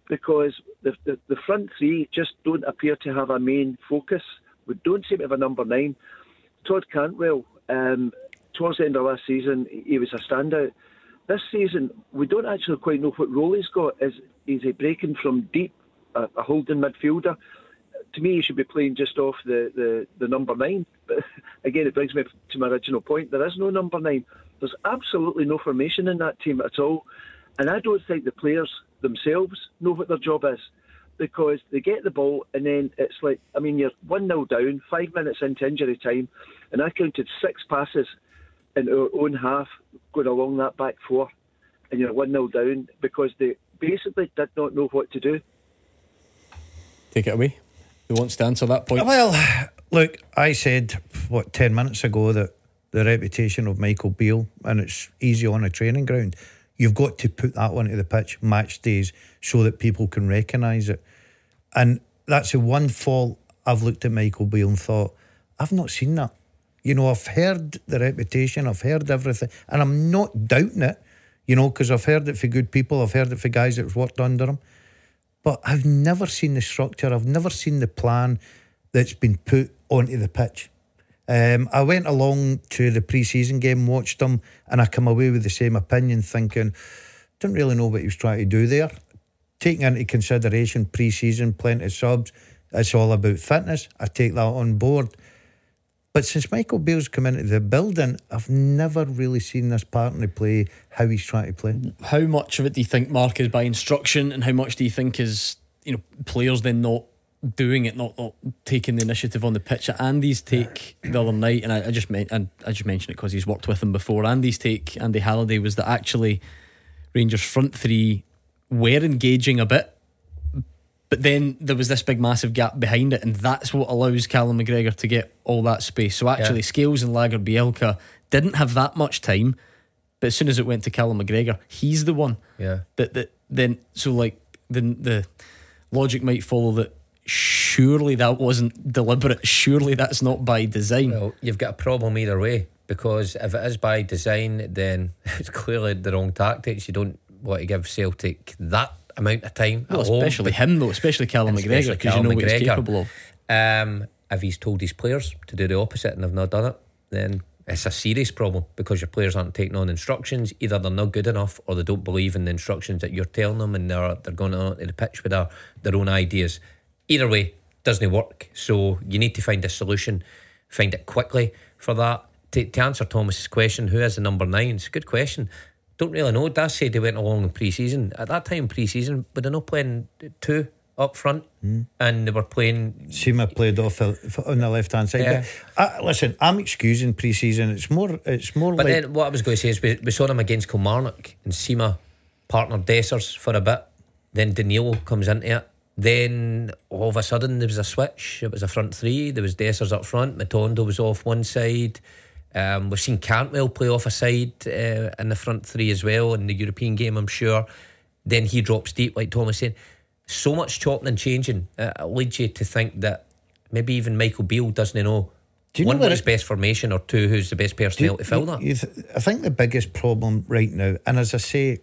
Because the, the the front three just don't appear to have a main focus. We don't seem to have a number nine. Todd Cantwell, um, towards the end of last season, he was a standout. This season, we don't actually quite know what role he's got. Is is he breaking from deep, a, a holding midfielder? To me, he should be playing just off the, the, the number nine. But again, it brings me to my original point. There is no number nine. There's absolutely no formation in that team at all. And I don't think the players themselves know what their job is because they get the ball and then it's like, I mean, you're 1 0 down, five minutes into injury time, and I counted six passes in our own half going along that back four, and you're 1 0 down because they basically did not know what to do. Take it away. Who wants to answer that point? Well, look, I said what ten minutes ago that the reputation of Michael Beale and it's easy on a training ground. You've got to put that onto the pitch match days so that people can recognise it. And that's the one fault I've looked at Michael Beale and thought, I've not seen that. You know, I've heard the reputation, I've heard everything, and I'm not doubting it, you know, because I've heard it for good people, I've heard it for guys that's worked under him. But I've never seen the structure, I've never seen the plan that's been put onto the pitch. Um, I went along to the pre season game, watched them, and I come away with the same opinion, thinking, didn't really know what he was trying to do there. Taking into consideration pre season, plenty of subs, it's all about fitness. I take that on board. But since Michael Beale's come into the building, I've never really seen this partner play how he's trying to play. How much of it do you think Mark is by instruction, and how much do you think is you know players then not doing it, not, not taking the initiative on the pitch? Andy's take the other night, and I, I just and I just mentioned it because he's worked with him before. Andy's take, Andy Halliday, was that actually Rangers front three were engaging a bit, But then there was this big massive gap behind it, and that's what allows Callum McGregor to get all that space. So actually, Yeah. Scales and Lagerbielke didn't have that much time, but as soon as it went to Callum McGregor, he's the one Yeah. that that then so like the the logic might follow that surely that wasn't deliberate. Surely that's not by design. Well, you've got a problem either way because if it is by design, then it's clearly the wrong tactics. You don't want to give Celtic that amount of time. Well, at home. especially him though, especially Callum McGregor, because you know what he's capable of. Um, if he's told his players to do the opposite and they've not done it, then it's a serious problem because your players aren't taking on instructions. Either they're not good enough or they don't believe in the instructions that you're telling them and they're, they're going onto the pitch with their, their own ideas. Either way, doesn't work. So you need to find a solution, find it quickly for that. To, to answer Thomas's question, who is the number nine? It's a good question. Don't really know. Daz said they went along in pre season. At that time, pre season, but they're not playing two up front and they were playing Sima played off on the left hand side. Yeah. But, uh, listen, I'm excusing pre-season. It's more. It's more But like then what I was going to say is we, we saw them against Kilmarnock and Sima partnered Dessers for a bit. Then Danilo comes into it. Then all of a sudden there was a switch. It was a front three. There was Dessers up front. Matondo was off one side. Um, we've seen Cantwell play off a side uh, in the front three as well in the European game, I'm sure. Then he drops deep, like Thomas said. So much chopping and changing uh, it leads you to think that maybe even Michael Beale doesn't know, Do you one, what his best formation, or two, who's the best personnel to fill You- that. you th- I think the biggest problem right now, and as I say,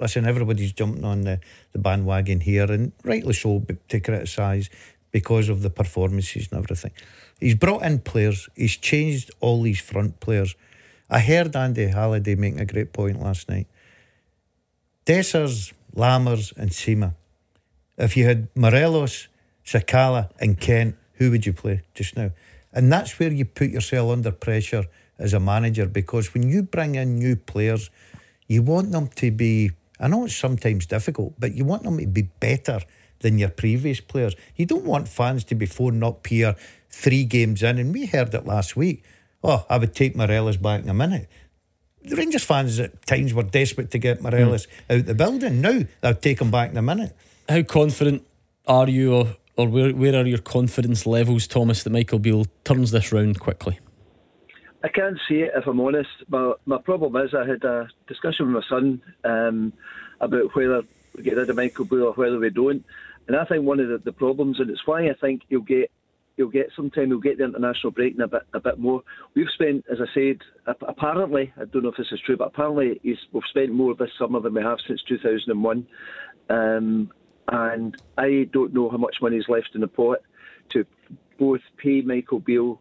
listen, everybody's jumping on the, the bandwagon here, and rightly so, to criticise because of the performances and everything. He's brought in players, he's changed all these front players. I heard Andy Halliday making a great point last night. Dessers, Lammers, and Sima. If you had Morelos, Sakala, and Kent, who would you play just now? And that's where you put yourself under pressure as a manager because when you bring in new players, you want them to be, I know it's sometimes difficult, but you want them to be better than your previous players. You don't want fans to be phoning up here three games in, and we heard it last week. Oh, I would take Morelos back in a minute. The Rangers fans at times were desperate to get Morelos out the building. Now they'll take him back in a minute. How confident are you, or, or where, where are your confidence levels, Thomas, that Michael Beale turns this round quickly? I can't see it if I'm honest. My my problem is I had a discussion with my son um, about whether we get rid of Michael Beale or whether we don't. And I think one of the, the problems, and it's why I think you'll get you'll get sometime you'll get the international break a bit a bit more. We've spent, as I said, apparently I don't know if this is true, but apparently we've spent more this summer than we have since 2001. Um, and I don't know how much money is left in the pot to both pay Michael Beale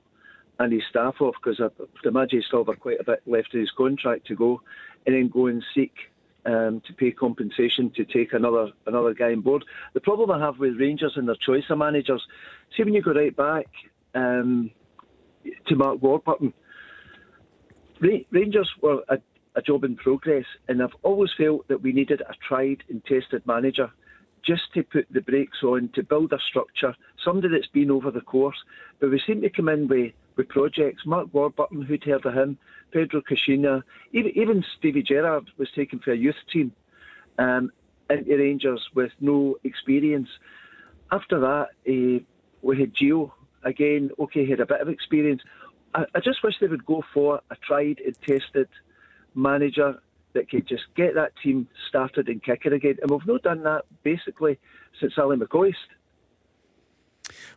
and his staff off because I imagine he's still have quite a bit left of his contract to go, and then go and seek um, to pay compensation to take another another guy on board. The problem I have with Rangers and their choice of managers, see when you go right back um, to Mark Warburton, Ra- Rangers were a, a job in progress, and I've always felt that we needed a tried and tested manager just to put the brakes on, to build a structure, somebody that's been over the course. But we seem to come in with, with projects. Mark Warburton, who'd heard of him, Pedro Caixinha, even, even Stevie Gerrard was taken for a youth team um, into Rangers with no experience. After that, uh, we had Gio again. Okay, he had a bit of experience. I, I just wish they would go for a tried and tested manager that could just get that team started and kicking again. And we've not done that basically since Ally McCoist.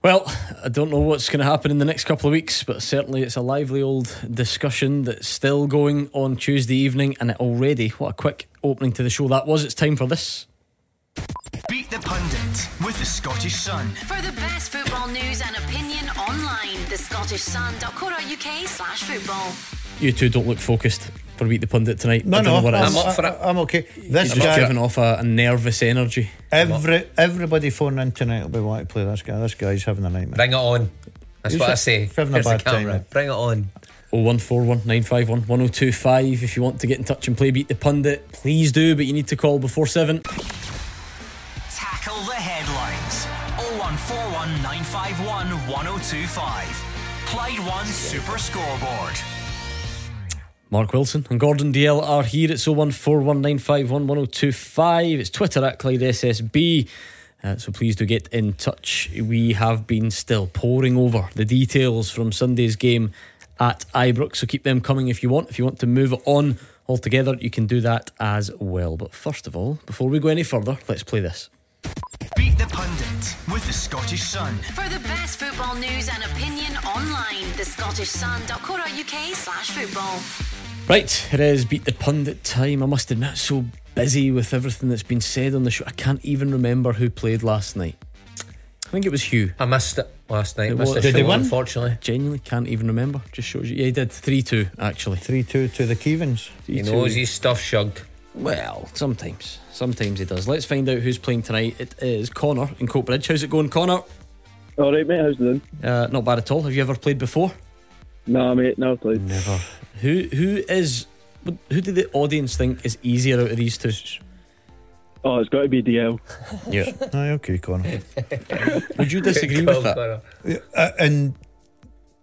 Well, I don't know what's going to happen in the next couple of weeks, but certainly it's a lively old discussion that's still going on Tuesday evening. And it already, what a quick opening to the show that was. It's time for this. Beat the Pundit with the Scottish Sun. For the best football news and opinion online, thescottishsun.co.uk slash football. You two don't look focused for Beat the Pundit tonight. No, I no, what I'm is. up for it. I'm okay. This I'm guy, giving off a, a nervous energy. every everybody phoning in tonight will be wanting to play this guy. This guy's having a nightmare. Bring it on. That's He's what ha- I say. having a Here's the bad time, Bring it on. 0141 951 1025. If you want to get in touch and play Beat the Pundit, please do, but you need to call before 7. Tackle the headlines. 0141 951 1025. Clyde One Super Scoreboard. Mark Wilson and Gordon Dalziel are here. It's 0141951125. It's Twitter at Clyde SSB. Uh, so please do get in touch. We have been still poring over the details from Sunday's game at Ibrox, so keep them coming if you want. If you want to move it on altogether, you can do that as well. But first of all, before we go any further, let's play this. Beat the Pundit with the Scottish Sun. For the best football news and opinion online, thescottishsun.co.uk slash football. Right, it is Beat the Pundit time. I must admit, so busy with everything that's been said on the show. I can't even remember who played last night. I think it was Hugh. I missed it last night. It missed was- Did they win? Unfortunately, Genuinely can't even remember. Just shows you. Yeah, he did 3 2, actually. 3 2 to the Kevins. he knows his stuff shugged. Well, sometimes. Sometimes he does. Let's find out who's playing tonight. It is Connor in Coatbridge. How's it going, Connor? All right, mate. How's it doing? Uh, not bad at all. Have you ever played before? No, mate. Never played. Never. Who Who is. Who do the audience think is easier out of these two? Oh, it's got to be Dalziel. Yeah. Aye, okay, Connor. Would you disagree with that? Connor. uh, in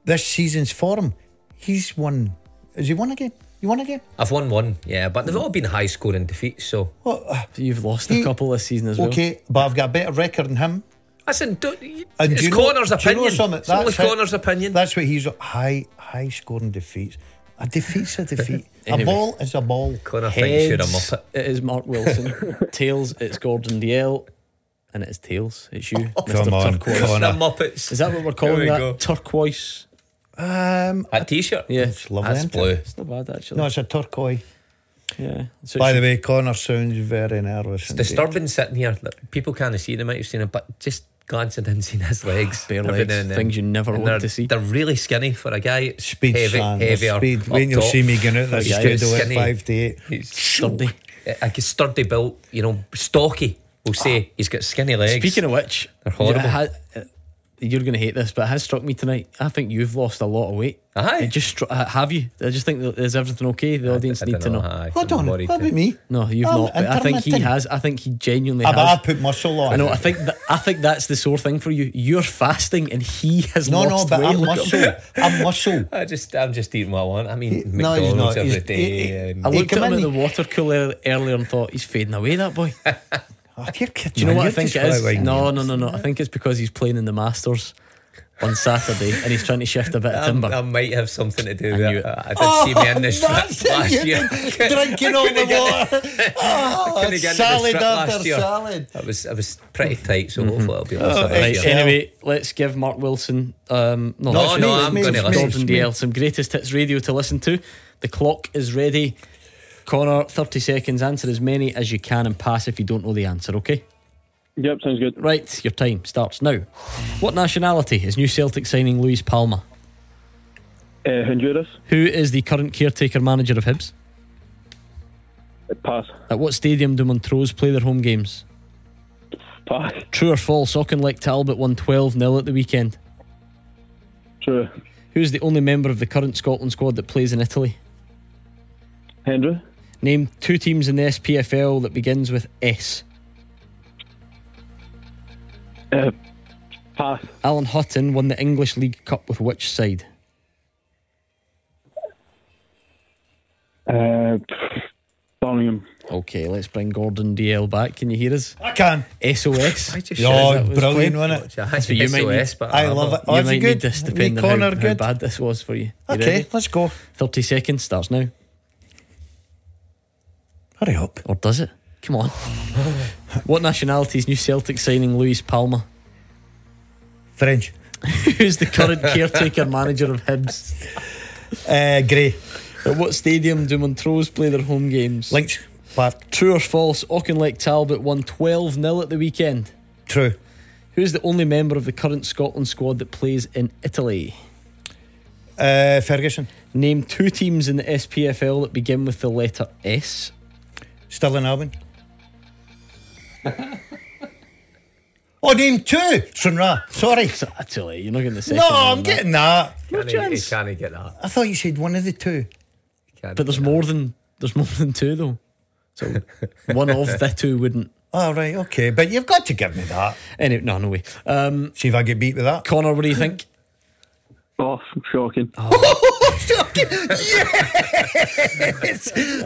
this season's form, he's won. Has he won again? game? You won again? I've won one, yeah, but they've all been high scoring defeats. So Well, uh, You've lost a He- couple this season as well. okay, but I've got a better record than him. listen, don't, And it's do you know- Connor's do you know opinion. something? It's only That's it. Connor's opinion. That's what he's high high scoring defeats. A defeat's a defeat. Anyway. A ball is a ball. Connor thinks you're a muppet. it is Mark Wilson. Tails, it's Gordon Dalziel. And it is Tails, it's you, Mr. Come on, Turquoise. Connor. The Muppets. Is that what we're calling Here we that? go. Turquoise? Um, A t-shirt. Yeah. it's lovely. That's isn't it? blue. It's not bad, actually. No, it's a turquoise. yeah. So By the way, Connor sounds very nervous. It's disturbing sitting here. Like, People can't see. They might have seen it, but just glancing in, seeing his ah, legs, Bare legs, and things you never want to see. They're really skinny for a guy. Speed, heavy, son. heavier. Speed. When you'll top. see me going out that Yeah, studio at five to eight. He's Sturdy. like a sturdy built, you know, stocky. We'll say ah. he's got skinny legs. Speaking of which, They're horrible. yeah, you're going to hate this, but it has struck me tonight. I think you've lost a lot of weight. Aye. It just stru- have you? I just think that is everything okay? The audience I need to know. Aye, Hold I'm on. worried What about me? No, you've I'm not. But I think he has. I think he genuinely Ah, but I has. put muscle on. I know. I think that. I think that's the sore thing for you. You're fasting, and he has No, no, lost but weight. I'm muscle. I'm muscle. I just, I'm just eating what I want. I mean, He- McDonald's not. every He's- day. he- he- I looked at him at in. the water cooler earlier and thought he's fading away. That boy. Oh, you're kidding, Do you know man. what I You're think it is? right No, no, no, no. I think it's because he's playing in the Masters on Saturday, and he's trying to shift a bit of timber. I might have something to do with knew it. it. I did see me in the strip that's it, last year. Drinking all the water. Oh, couldn't get into salad after last year. salad. I was, I was pretty tight, so hopefully it'll be less Oh, of Right, year. anyway, let's give Mark Wilson, um, no, No, actually, no, it's I'm me, gonna listen. Gordon Dalziel, some greatest hits radio to listen to. The clock is ready. Connor, 30 seconds. Answer as many as you can and pass if you don't know the answer, okay? Yep, sounds good. Right, your time starts now. What nationality is New Celtic signing Luis Palma? Uh, Honduras. Who is the current caretaker manager of Hibs? Pass. At what stadium do Montrose play their home games? Pass. True or false, Auchinleck Talbot won 12 0 at the weekend. True. Who's the only member of the current Scotland squad that plays in Italy? Hendry. Name two teams in the SPFL that begins with S. Uh, pass. Alan Hutton won the English League Cup with which side? Uh, Birmingham. Okay, let's bring Gordon Dalziel back. Can you hear us? I can. SOS. I just Oh, was brilliant, wasn't it? That's what you might need. but I love it. Oh, you might good? need this Me, depending on how, how bad this was for you. You Okay, ready? let's go. 30 seconds starts now. Hurry up. Or does it? Come on. what nationality is New Celtic signing Luis Palma? French. Who's the current caretaker manager of Hibs? Uh, Grey. At what stadium do Montrose play their home games? Links. Park. True or false, Auchinleck Talbot won 12 0 at the weekend. True. Who's the only member of the current Scotland squad that plays in Italy? Uh, Ferguson. Name two teams in the SPFL that begin with the letter S. Still in Albion. oh, name two. Stranraer. Sorry. So, actually, you're not getting the second No, one on I'm getting that. Can he, chance. can he get that? I thought you said one of the two. Can't But there's get more than there's more than two though. So one of the two wouldn't. Oh, right, okay. But you've got to give me that. Anyway, no, no way. Um, See if I get beat with that. Connor, what do you think? Oh, shocking. yes!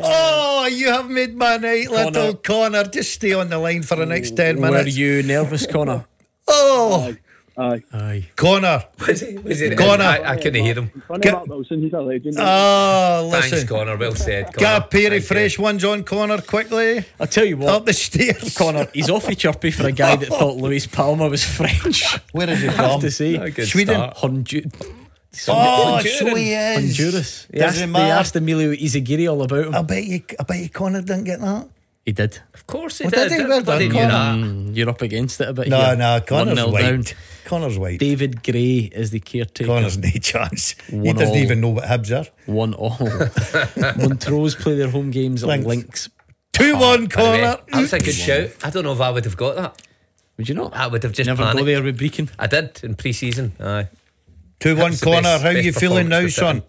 Oh, you have made my night, little Connor. Just stay on the line for the next 10 minutes. Were minutes. you nervous, Connor? Oh, Aye. Aye. Connor. Was it? Was it? Connor. I, I couldn't hear him. Funny Get- Mark Wilson, he's a legend. Oh, Thanks. Connor. Well said. Connor. Get a pair Thank of fresh ones on, Connor, quickly. I'll tell you what. Up the stairs. Connor, he's awfully chirpy for a guy that thought Luis Palma was French. Where is he I have to say. you. A good Sweden. start. Hondu- Oh, Honduran. so he is. Honduras. They asked, they matter. asked Emilio Izaguirre all about him. I bet you, I bet you Connor didn't get that. He did. Of course he Well, did. did he? Well done, knew Connor. that. Mm, you're up against it a bit No, here. no, Connor's 1-0 white. down. Connor's white. David Gray is the caretaker. Connor's no chance. He One doesn't all. even know what Hibs are. One all. Montrose play their home games at Links. Links. 2 1, By the way, Connor. That was a good shout. I don't know if I would have got that. Would you not? I would have just Never panicked. go there with Brechin. I did in pre-season. Aye. 2 1, Hibs the Connor. best- How best you feeling now, performance son?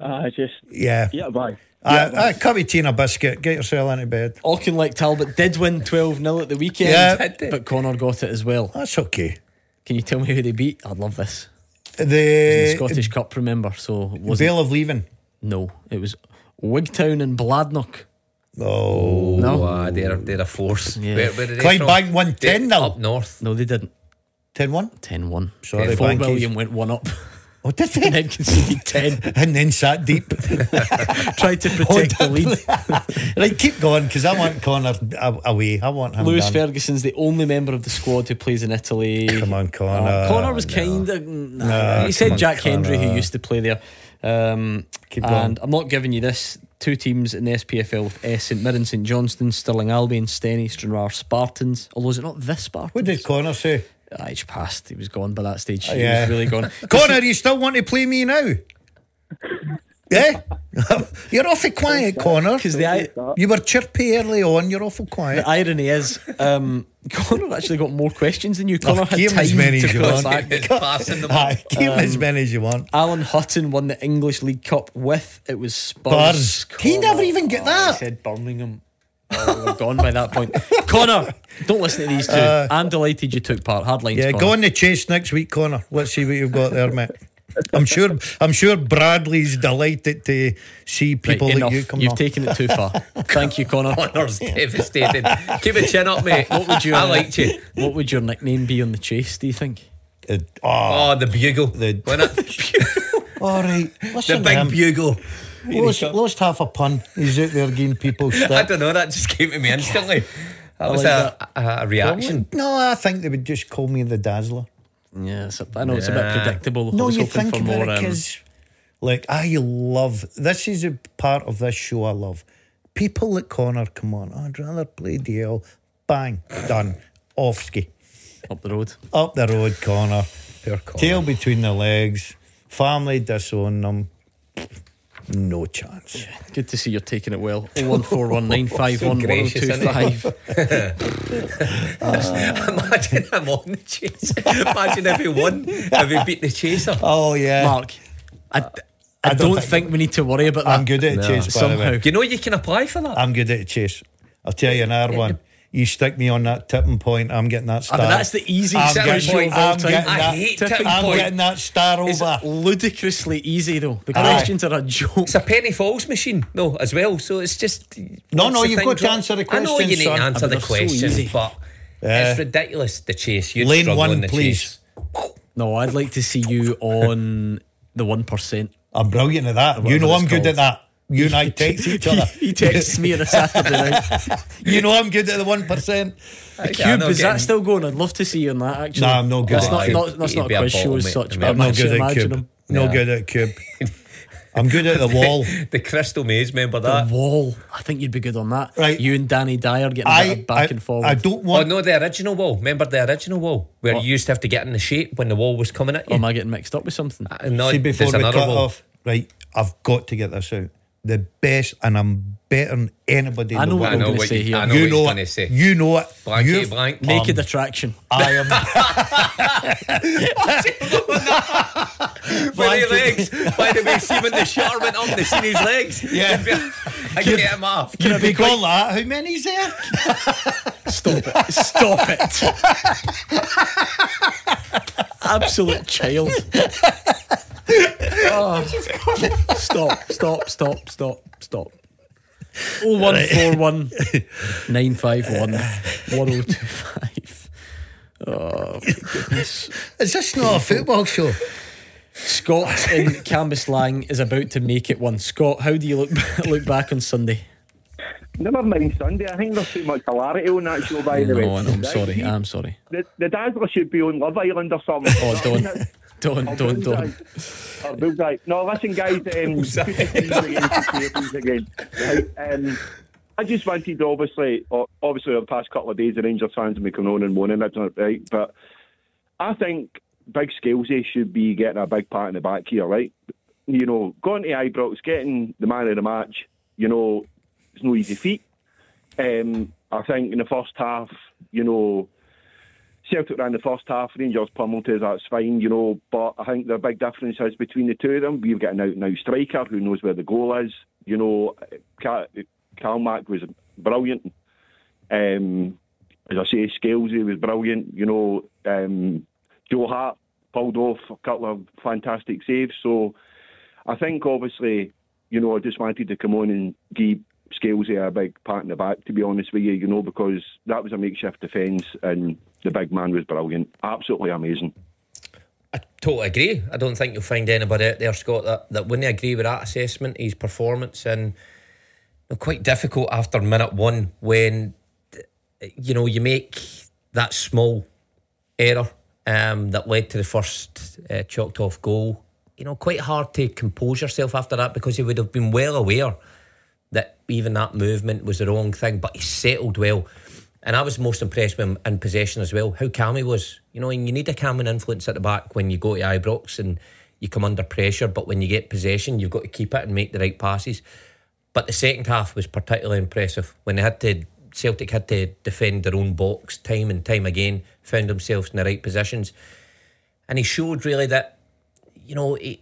Aye, just, Yeah. yeah, bye. Uh, uh, cup of tea and a biscuit. Get yourself into bed. Auchinleck Talbot did win 12 0 at the weekend, Yeah. But Connor got it as well. That's okay. Can you tell me who they beat? I'd love this. the The, Scottish Cup, remember? So it wasn't. Vale of Leithen. No, it was Wigtown and Bladnoch. Oh. No. Aye, they're, they're a force. Yeah. Where, where are they Clydebank from? won 10 They- nil. Up north. No, they didn't. 10 1. 10 1. Sorry, Fort Bankies. William went one up Oh, did and then conceded 10. and then sat deep. Tried to protect the lead. right, keep going because I want Connor away. I want him. Lewis done. Ferguson's the only member of the squad who plays in Italy. Come on, Connor. Uh, Connor was No. kind of. Nah, Nah, he said come on, Jack Hendry, who used to play there. Um, Keep and. I'm not giving you this. Two teams in the SPFL with S. St Mirren, St Johnstone, Stirling Albion, Steny, Stranraer, Spartans. Although is it not this Spartans? What did Connor say? Ah, he's passed. He was gone by that stage. He yeah. was really gone. Connor, you still want to play me now? yeah? You're awful quiet, Connor. Because the, You were chirpy early on, you're awful quiet. the irony is, um, Connor actually got more questions than you. Connor had give him time as many to as you fill want. back. Passing them. Aye, keep as Um, many as you want. Alan Hutton won the English League Cup with it was Spurs. Spurs. He never even get I that. said Birmingham. We were gone by that point. Connor, don't listen to these two. I'm delighted you took part. Hard lines. Uh, Yeah, Connor. go on the chase next week, Connor. Let's see what you've got there, mate. I'm sure. I'm sure Bradley's delighted to see people enough. like you come You've on. taken it too far. Thank you, Connor. Connor's devastated. Keep a chin up, mate. What would you? I liked you. What would your nickname be on the chase? Do you think? Uh, oh, Oh, the bugle. The- Wasn't it? all right. the Listen to big him. bugle. Lost, lost half a pun. He's out there giving people stuck. I don't know. That just came to me instantly. That was like a, a, a reaction. No, I think they would just call me the Dazzler. Yeah, it's a, I know it's a bit predictable. I No, was you hoping think for about more. it Um, like, I love this is a part of this show I love. People at corner come on. I'd rather play Dalziel. Bang, done. Off ski. up the road. Up the road, corner. Poor Connor. Tail between the legs. Family disown them. No chance. Good to see you're taking it well. 01419511025. So gracious, Imagine I'm on the chase. Imagine if he won, if he beat the chaser. Oh yeah. Mark, I, uh, I, I don't, don't think, we need to worry about that. I'm good at No. chase, by the Somehow. way. Do you know you can apply for that? I'm good at chase. I'll tell you another one. You stick me on that tipping point, I'm getting that ah, I star. mean, that's the easiest Tipping ratio point. I'm getting I that, hate tipping tipping I'm point. getting that star over. It's ludicrously easy though. The Aye. questions are a joke. It's a penny falls machine, though, as well. So it's just. No, no, you've got to John? answer the questions. I know you question, need to son. answer But the they're so question, but Yeah. it's ridiculous. The chase. You'd Lane one, in the please. chase. No, I'd like to see you on the one percent. I'm brilliant at that. You know I'm good at that. You and I text each other. he texts me on a Saturday night. You know I'm good at the one percent. The Yeah, cube I'm is that still going? I'd love to see you on that. Actually, Nah, I'm not good That's at not, cube. not that's He'd not be a a quiz show as such. I'm But I'm I'm not good at imagine cube. him. No Yeah. good at cube. I'm good at the wall. The Crystal Maze, remember The that? wall. I think you'd be good on that. Right. You and Danny Dyer getting I, back I, and forward. I don't want. Oh no, the original wall. Remember the original wall where What? you used to have to get in the shape when the wall was coming at Or you. am I getting mixed up with something? Uh, no, See before we cut wall. off. Right, I've got to get this out. The best, and I'm better than anybody. I know what I you're going to say you- here. I know you what know he's it. gonna say. You know it. Um, Blankety You've- blank. Naked attraction. I am. Funny legs. By the way, see when the shutter went up, they seen his legs. Yeah. I can get him off. Can it be called that? How many's there? Stop it. Stop it. Absolute child. Stop, stop, stop, stop, stop. 0141 951 1025. Oh, oh goodness. Is this not a football show? Scott in Cambuslang is about to make it one. Scott, how do you look look back on Sunday? Never mind Sunday. I think there's too much hilarity on that show, by the way. No, I'm sorry. I'm sorry. The, the Dazzler should be on Love Island or something. Oh, don't, don't, Or don't, don't. Or Bullseye. No, listen, guys. Um, good to see you again, good to see you again. Right, um, I just wanted to obviously, obviously, over the past couple of days, the Rangers fans have been coming on and moaning, right. But I think Big Scalesy should be getting a big pat in the back here, right? You know, going to Ibrox, getting the man of the match, you know, it's no easy feat. Um, I think in the first half, you know, Celtic ran the first half, Rangers pummeled us, that's fine, you know, but I think the big difference is between the two of them. We've got an out out striker who knows where the goal is. You know, Cal- Calmac was brilliant. Um, as I say, Scalesy was brilliant. You know, um, Joe Hart pulled off a couple of fantastic saves. So I think, obviously, you know, I just wanted to come on and give Scalesy a big pat in the back, to be honest with you, you know, because that was a makeshift defence and the big man was brilliant. Absolutely amazing. I totally agree. I don't think you'll find anybody out there, Scott, that, that wouldn't agree with that assessment, his performance. And quite difficult after minute one when, you know, you make that small error um, that led to the first uh, chalked off goal. You know, quite hard to compose yourself after that because he would have been well aware that even that movement was the wrong thing, but he settled well. And I was most impressed with him in possession as well, how calm he was. You know, and you need a calming influence at the back when you go to Ibrox and you come under pressure, but when you get possession, you've got to keep it and make the right passes. But the second half was particularly impressive when they had to Celtic had to defend their own box time and time again, found themselves in the right positions. And he showed really that, you know, he,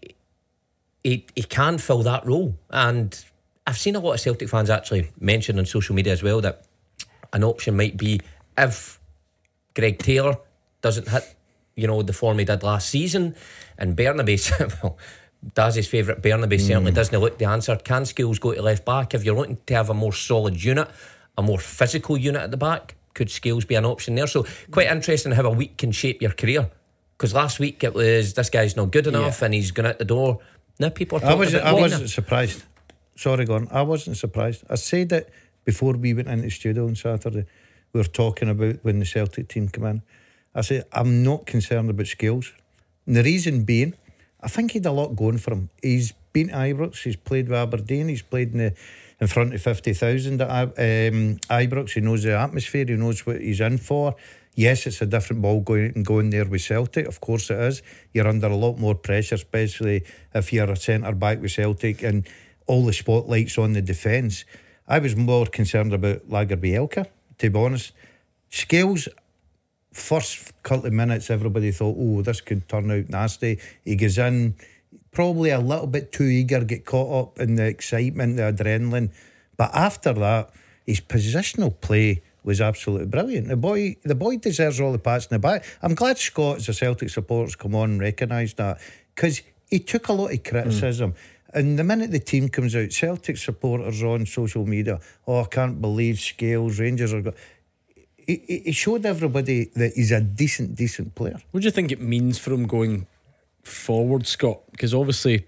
he, he can fill that role. And I've seen a lot of Celtic fans actually mention on social media as well that an option might be if Greg Taylor doesn't hit, you know, the form he did last season, and Bernabei, well, Daz's favourite Bernabei hmm. certainly doesn't look the answer. Can Scales go to left back? If you're looking to have a more solid unit, a more physical unit at the back, could Scales be an option there? So quite interesting how a week can shape your career. Because last week it was this guy's not good enough and he's going out the door. Now people are I about I wasn't surprised. Sorry, Gordon. I wasn't surprised. I said it before we went into the studio on Saturday. We were talking about when the Celtic team come in. I said I'm not concerned about Scales. And the reason being, I think he had a lot going for him. He's been to Ibrox. He's played with Aberdeen. He's played in the in front of fifty thousand at um, Ibrox. He knows the atmosphere. He knows what he's in for. Yes, it's a different ball going going there with Celtic. Of course, it is. You're under a lot more pressure, especially if you're a centre back with Celtic and all the spotlights on the defence. I was more concerned about Lagerbielke, to be honest. Scales, first couple of minutes, everybody thought, oh, this could turn out nasty. He goes in, probably a little bit too eager, get caught up in the excitement, the adrenaline. But after that, his positional play was absolutely brilliant. The boy, the boy deserves all the pats in the back. I'm glad Scott, as a Celtic supporters, come on and recognise that because he took a lot of criticism. Hmm. And the minute the team comes out, Celtic supporters on social media, oh, I can't believe Scales, Rangers are. Go-. He, he he showed everybody that he's a decent, decent player. What do you think it means for him going forward, Scott? Because obviously,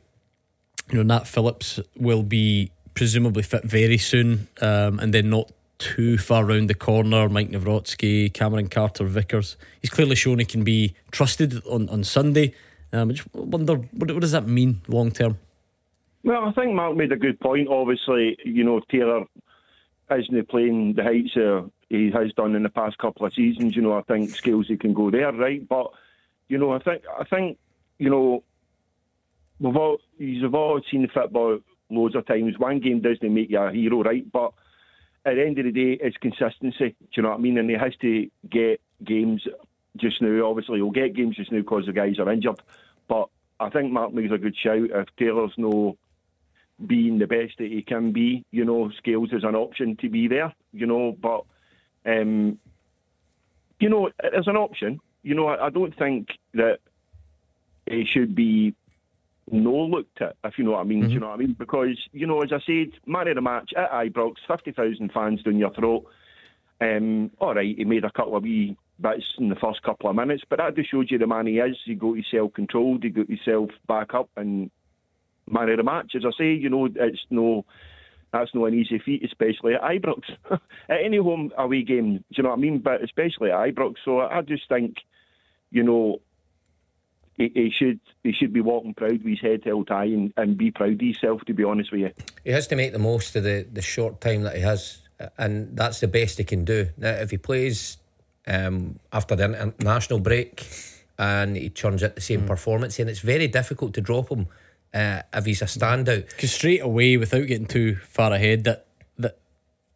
you know, Nat Phillips will be presumably fit very soon, um, and then not too far round the corner. Maik Nawrocki, Cameron Carter, Vickers. He's clearly shown he can be trusted on, on Sunday. Um, I just wonder what, what does that mean long term? Well, I think Mark made a good point. Obviously, you know, Taylor isn't playing the heights uh, he has done in the past couple of seasons. You know, I think Scales he can go there, right? But you know, I think I think you know we've all you've all seen the football loads of times. One game doesn't make you a hero, right? But at the end of the day, it's consistency. Do you know what I mean? And he has to get games just now. Obviously, he'll get games just now because the guys are injured. But I think Mark makes a good shout. If Taylor's no being the best that he can be, you know, Scales is an option to be there, you know, but, um, you know, as an option, you know, I, I don't think that it should be no looked at, if you know what I mean. Do you know what I mean? Because, you know, as I said, man of the match at Ibrox, 50,000 fans down your throat. Um, all right, he made a couple of wee bits in the first couple of minutes, but that just shows you the man he is. He got himself controlled, he got himself back up, and man of the match. As I say, you know, it's no, that's no an easy feat, especially at Ibrox. at any home away game, do you know what I mean? But especially at Ibrox. So I just think, you know, he, he should he should be walking proud with his head held high and, and be proud of himself. To be honest with you, He has to make the most of the, the short time that he has, and that's the best he can do. Now, if he plays um, after the international break and he turns out the same performance, then it's very difficult to drop him uh, if he's a standout. Because straight away, without getting too far ahead, that that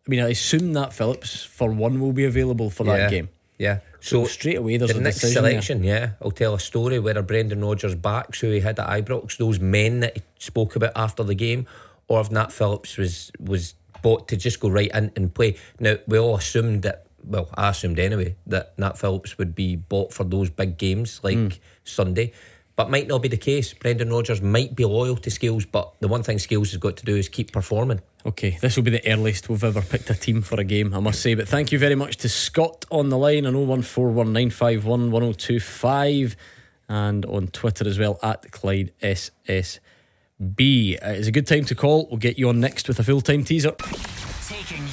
I mean, I assume that Phillips for one will be available for Yeah. that game. Yeah. So, straight away, there's the a next decision there. selection, yeah, I'll tell a story whether Brendan Rodgers backs who he had at Ibrox, those men that he spoke about after the game, or if Nat Phillips was was bought to just go right in and play. Now we all assumed that, well, I assumed anyway that Nat Phillips would be bought for those big games like Hmm. Sunday. But might not be the case. Brendan Rodgers might be loyal to Scales, but the one thing Scales has got to do is keep performing. Okay, this will be the earliest we've ever picked a team for a game, I must say. But thank you very much to Scott on the line on 01419511025 and on Twitter as well at Clyde SSB. Uh, it's a good time to call. We'll get you on next with a full time teaser. Taking your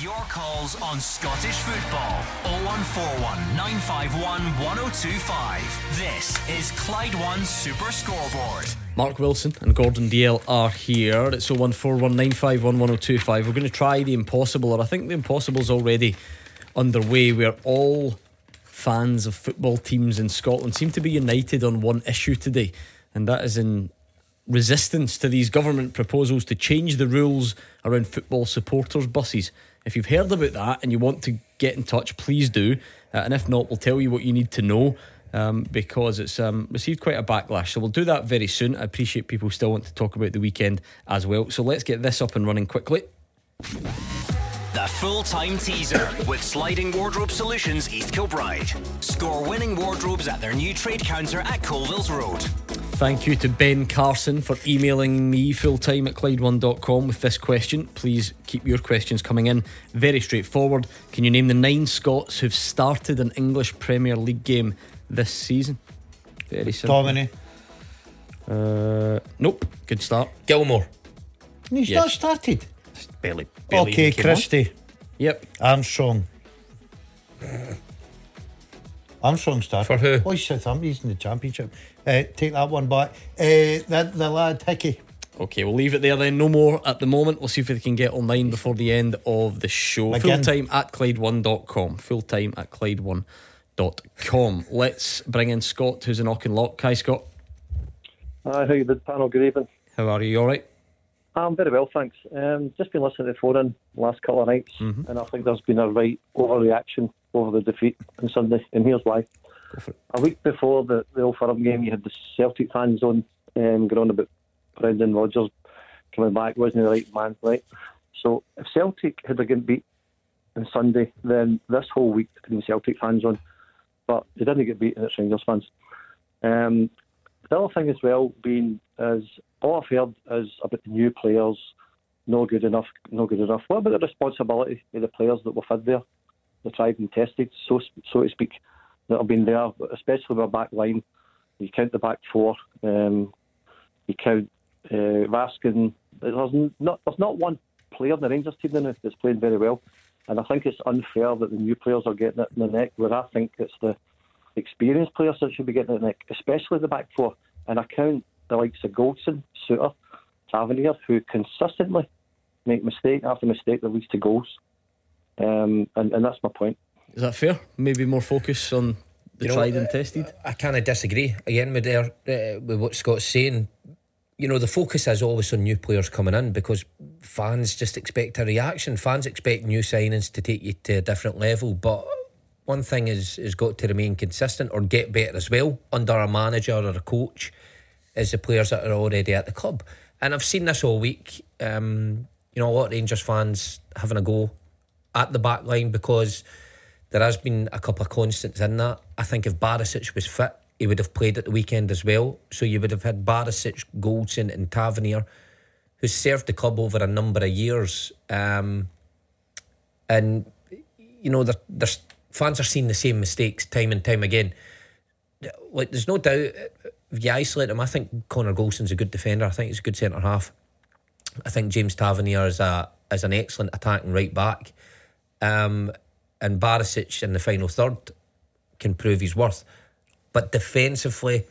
calls on Scottish football. 0141 951 1025. This is Clyde One Super Scoreboard. Mark Wilson and Gordon Dalziel are here. It's 01419511025. We're going to try the impossible, or I think the impossible's already underway, where all fans of football teams in Scotland seem to be united on one issue today, and that is in resistance to these government proposals to change the rules around football supporters' buses. If you've heard about that and you want to get in touch, please do. Uh, and if not, we'll tell you what you need to know um, because it's um, received quite a backlash. So we'll do that very soon. I appreciate people still want to talk about the weekend as well. So let's get this up and running quickly. The full time teaser with Sliding Wardrobe Solutions East Kilbride. Score winning wardrobes at their new trade counter at Colville's Road. Thank you to Ben Carson for emailing me fulltime at Clyde1.com with this question. Please keep your questions coming in. Very straightforward. Can you name the nine Scots who've started an English Premier League game this season? Very simple. Domini. Uh, nope. Good start. Gilmour. He's Yes. not started. Barely. barely Okay, even came on. Christie. Yep. Armstrong. Armstrong started. For who? Oh, he's Southampton. He's in the championship. Uh, take that one back. Uh, the, the lad Hickey. Okay, we'll leave it there then. No more at the moment. We'll see if we can get online before the end of the show. Again. Full time at Clyde1.com. Full time at Clyde1.com. Let's bring in Scott, who's in Lock. Hi, Scott. Hi, how you did, panel? Good evening. How are you? You all right? I'm very well, thanks. Um, just been listening to the phone the last couple of nights, Mhm. and I think there's been a right overreaction over the defeat on Sunday, and here's why. A week before the, the Old Firm game, you had the Celtic fans on um, going about Brendan Rodgers coming back, wasn't the right man, right? So if Celtic had again beat on Sunday, then this whole week there'd been Celtic fans on, but they didn't get beaten, it's Rangers fans. Um, the other thing as well being is all I've heard is about the new players, no good enough, no good enough. What about the responsibility of the players that were fed there, the tried and tested, so so to speak, that have been there, especially with our back line. You count the back four, um, you count uh, Raskin. There's not there's not one player in the Rangers team now that's playing very well, and I think it's unfair that the new players are getting it in the neck. Where I think it's the experienced players that should be getting it in the neck, especially the back four. And I count the likes of Goldson, Souttar, Tavernier, who consistently make mistake after mistake that leads to goals. Um, and, and that's my point. Is that fair? Maybe more focus on the You know, tried and tested? I kind of disagree again with their uh, with what Scott's saying. You know, the focus is always on new players coming in because fans just expect a reaction. Fans expect new signings to take you to a different level. But one thing is has got to remain consistent or get better as well under a manager or a coach is the players that are already at the club. And I've seen this all week. Um, you know, a lot of Rangers fans having a go at the back line because there has been a couple of constants in that. I think if Barisic was fit, he would have played at the weekend as well. So you would have had Barisic, Goldson, and Tavernier, who served the club over a number of years. Um, and you know, there's fans are seeing the same mistakes time and time again. Like, there's no doubt if you isolate him, I think Connor Goldson's a good defender. I think he's a good centre half. I think James Tavernier is a is an excellent attacking right back. Um, and Barisic in the final third can prove his worth. But defensively,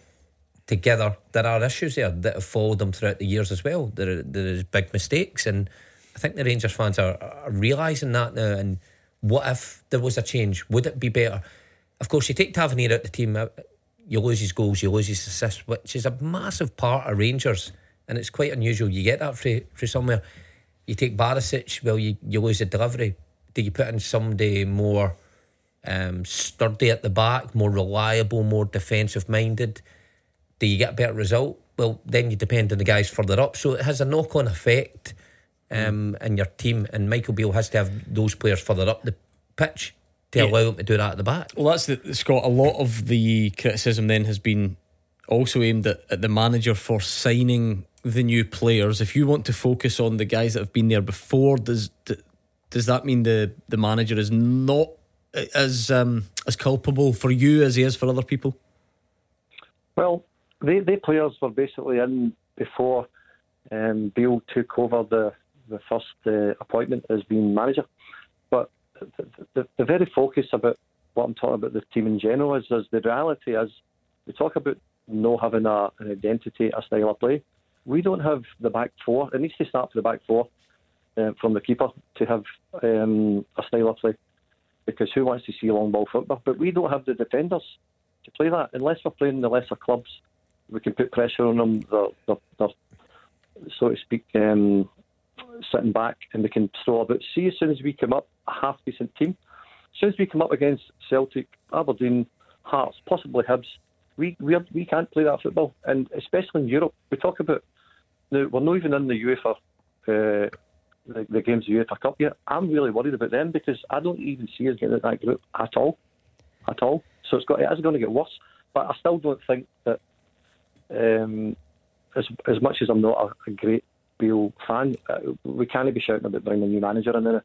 together, there are issues there that have followed them throughout the years as well. There, there is big mistakes, and I think the Rangers fans are, are realising that now. And what if there was a change? Would it be better? Of course, you take Tavernier out the team, uh, you lose his goals, you lose his assists, which is a massive part of Rangers, and it's quite unusual. You get that for, for somewhere. You take Barisic, well, you, you lose the delivery. Do you put in somebody more um, sturdy at the back, more reliable, more defensive minded? Do you get a better result? Well, then you depend on the guys further up. So it has a knock on effect um, in your team, and Michael Beale has to have those players further up the pitch to yeah. allow them to do that at the back. Well, that's the, Scott. A lot of the criticism then has been also aimed at, at the manager for signing the new players. If you want to focus on the guys that have been there before, does does that mean the the manager is not as um, as culpable for you as he is for other people? Well, the the players were basically in before um, Beale took over the the first uh, appointment as being manager. But the, the, the, very focus about what I'm talking about the team in general is, is the reality is we talk about no having a, an identity, a style of play. We don't have the back four. It needs to start with the back four uh, from the keeper to have um, a style of play. Because who wants to see long ball football? But we don't have the defenders to play that. Unless we're playing the lesser clubs, we can put pressure on them. They're, they're, they're so to speak, um, sitting back and we can throw about. See, as soon as we come up, a half decent team. As soon as we come up against Celtic, Aberdeen, Hearts, possibly Hibs, we we, we can't play that football. And especially in Europe, we talk about now we're not even in the UEFA. Uh, the, the games of the UEFA Cup yet. I'm really worried about them because I don't even see us getting in that group at all, at all. So it's got it is going to get worse. But I still don't think that um, as as much as I'm not a, a great Beale fan, uh, we can't be shouting about bringing a new manager in there.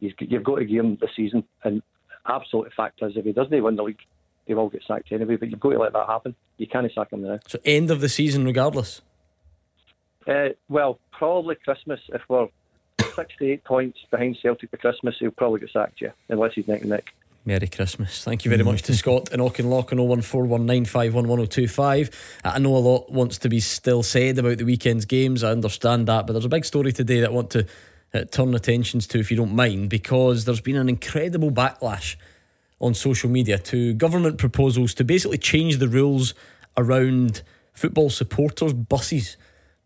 You've got to give him the season, and absolute fact is, if he doesn't win the league, he will all get sacked anyway. But you've got to let that happen. You can't sack him now. So end of the season, regardless. Uh, well, probably Christmas. If we're 68 points behind Celtic for Christmas, he'll probably get sacked, yeah, unless he's neck and neck. Merry Christmas. Thank you very much to Scott and Auchinleck on 01419511025. I know a lot wants to be still said about the weekend's games. I understand that, but there's a big story today that I want to uh, turn attentions to, if you don't mind, because there's been an incredible backlash on social media to government proposals to basically change the rules around football supporters' buses.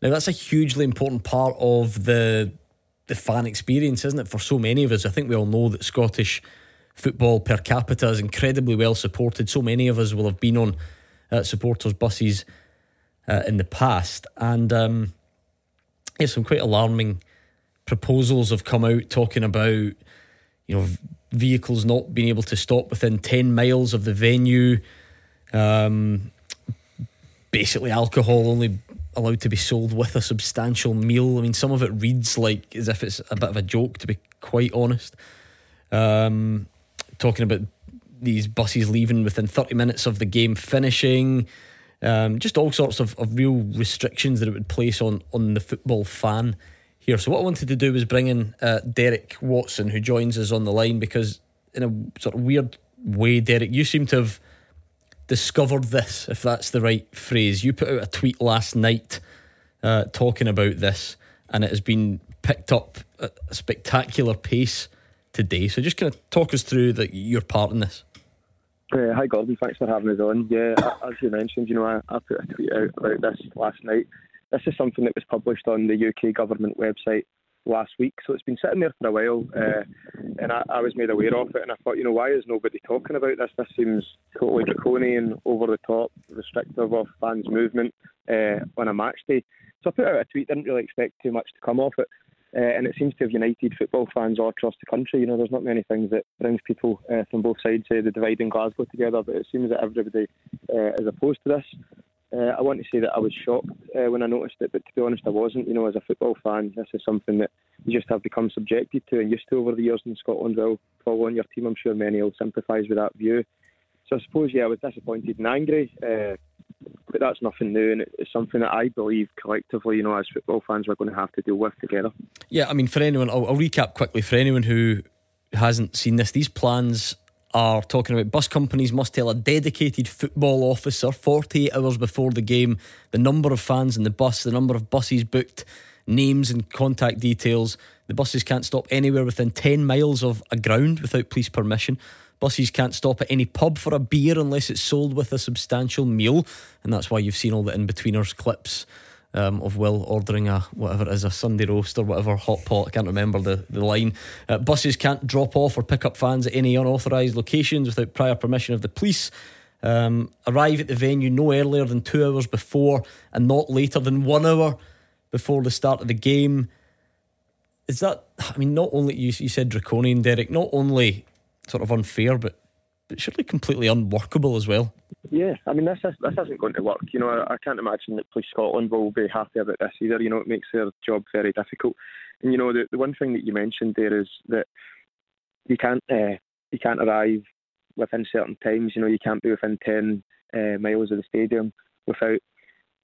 Now, that's a hugely important part of the the fan experience, isn't it, for so many of us? I think we all know that Scottish football per capita is incredibly well supported. So many of us will have been on uh, supporters' buses uh, in the past. And um, yeah, some quite alarming proposals have come out talking about, you know, vehicles not being able to stop within 10 miles of the venue. Um, basically, alcohol only allowed to be sold with a substantial meal. I mean, some of it reads like as if it's a bit of a joke, to be quite honest. Um, talking about these buses leaving within 30 minutes of the game finishing. Um, just all sorts of, of real restrictions that it would place on on the football fan here. So what I wanted to do was bring in uh, Derek Watson, who joins us on the line, because in a sort of weird way, Derek, you seem to have discovered this, if that's the right phrase. You put out a tweet last night uh, talking about this, and it has been picked up at a spectacular pace today. So just kind of talk us through the, your part in this. Uh, hi Gordon, thanks for having us on. Yeah, as you mentioned, you know, I, I put a tweet out about this last night. This is something that was published on the UK government website last week, so it's been sitting there for a while, uh, and I, I, was made aware of it, and I thought, you know, why is nobody talking about this? This seems totally draconian, over the top, restrictive of fans' movement uh, on a match day. So I put out a tweet, didn't really expect too much to come off it. Uh, and it seems to have united football fans all across the country. You know, there's not many things that brings people uh, from both sides of the divide in Glasgow together, but it seems that everybody uh, is opposed to this. Uh, I want to say that I was shocked uh, when I noticed it, but to be honest, I wasn't. You know, as a football fan, this is something that you just have become subjected to and used to over the years in Scotland. Well, following your team, I'm sure many will sympathise with that view. So I suppose, yeah, I was disappointed and angry, uh, but that's nothing new, and it's something that I believe collectively, you know, as football fans, we're going to have to deal with together. Yeah, I mean, for anyone, I'll, I'll recap quickly for anyone who hasn't seen this. These plans are talking about bus companies must tell a dedicated football officer 48 hours before the game the number of fans in the bus, the number of buses booked, names and contact details. The buses can't stop anywhere within 10 miles of a ground without police permission. Buses can't stop at any pub for a beer unless it's sold with a substantial meal. And that's why you've seen all the Inbetweeners clips um, of Will ordering a whatever it is, a Sunday roast or whatever hot pot. I can't remember the, the line. Uh, buses can't drop off or pick up fans at any unauthorised locations without prior permission of the police. Um, arrive at the venue no earlier than two hours before and not later than one hour before the start of the game. Is that, I mean, not only, you, you said draconian, Derek, not only sort of unfair, but, but surely completely unworkable as well. Yeah, I mean this is, this isn't going to work. You know, I, I can't imagine that Police Scotland will be happy about this either. You know, it makes their job very difficult. And you know, the, the one thing that you mentioned there is that you can't uh, you can't arrive within certain times. You know, you can't be within ten uh, miles of the stadium without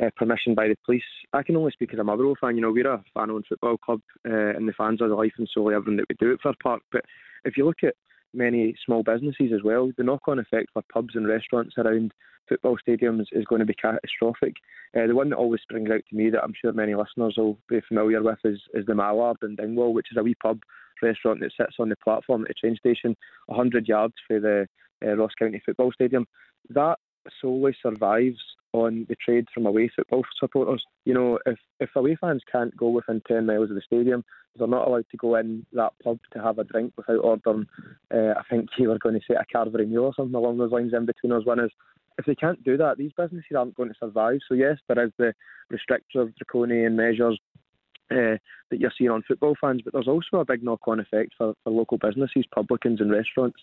uh, permission by the police. I can only speak as a Motherwell fan. You know, we're a fan-owned football club, uh, and the fans are the life and soul of everything that we do at Fir Park. But if you look at many small businesses as well. The knock-on effect for pubs and restaurants around football stadiums is going to be catastrophic. Uh, the one that always springs out to me that I'm sure many listeners will be familiar with is, is the Mallard in Dingwall, which is a wee pub restaurant that sits on the platform at the train station, 100 yards from the uh, Ross County Football Stadium. That solely survives on the trade from away football supporters. You know, if, if away fans can't go within 10 miles of the stadium, they're not allowed to go in that pub to have a drink without ordering, uh, I think you were going to say a Carvery meal or something along those lines in between us. One is, if they can't do that, these businesses aren't going to survive. So, yes, there is the restrictive, draconian measures uh, that you're seeing on football fans, but there's also a big knock-on effect for, for local businesses, publicans and restaurants,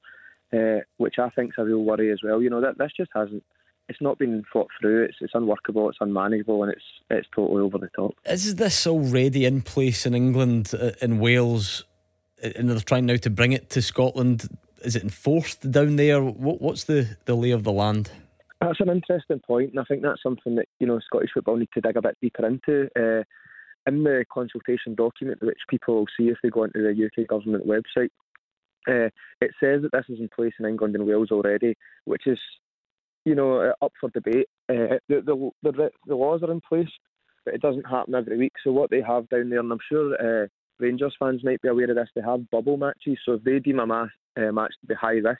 uh, which I think is a real worry as well. You know, that this just hasn't it's not been thought through. It's it's unworkable. It's unmanageable, and it's it's totally over the top. Is this already in place in England, uh, in Wales, and they're trying now to bring it to Scotland? Is it enforced down there? What, what's the, the lay of the land? That's an interesting point, and I think that's something that you know Scottish football need to dig a bit deeper into. Uh, in the consultation document, which people will see if they go onto the UK government website, uh, it says that this is in place in England and Wales already, which is you know, uh, up for debate. Uh, the, the, the, the laws are in place, but it doesn't happen every week. So what they have down there, and I'm sure uh, Rangers fans might be aware of this, they have bubble matches. So if they deem a match, uh, match to be high risk,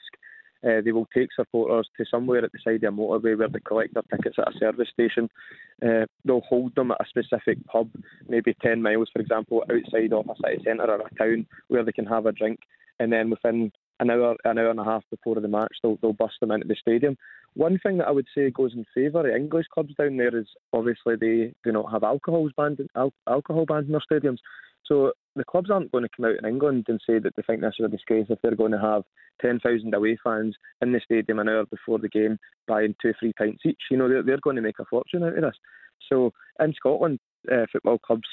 uh, they will take supporters to somewhere at the side of a motorway where they collect their tickets at a service station. Uh, they'll hold them at a specific pub, maybe 10 miles, for example, outside of a city centre or a town where they can have a drink. And then within an hour, an hour and a half before the match, they'll, they'll bust them into the stadium. One thing that I would say goes in favour of English clubs down there is obviously they do not have alcohol banned, al- alcohol banned in their stadiums. So the clubs aren't going to come out in England and say that they think this is a disgrace if they're going to have 10,000 away fans in the stadium an hour before the game buying two, three pints each. You know, they're, they're going to make a fortune out of this. So in Scotland, uh, football clubs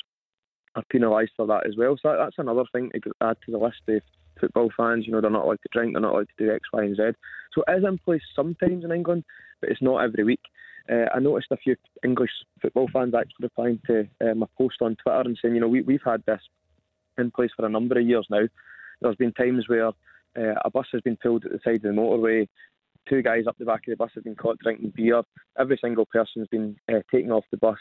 are penalised for that as well. So that, that's another thing to add to the list football fans. You know, they're not allowed to drink, they're not allowed to do X, Y, and Z. So it is in place sometimes in England, but it's not every week. Uh, I noticed a few English football fans actually replying to um, a post on Twitter and saying, you know, we, we've had this in place for a number of years now. There's been times where uh, a bus has been pulled at the side of the motorway, two guys up the back of the bus have been caught drinking beer. Every single person has been uh, taken off the bus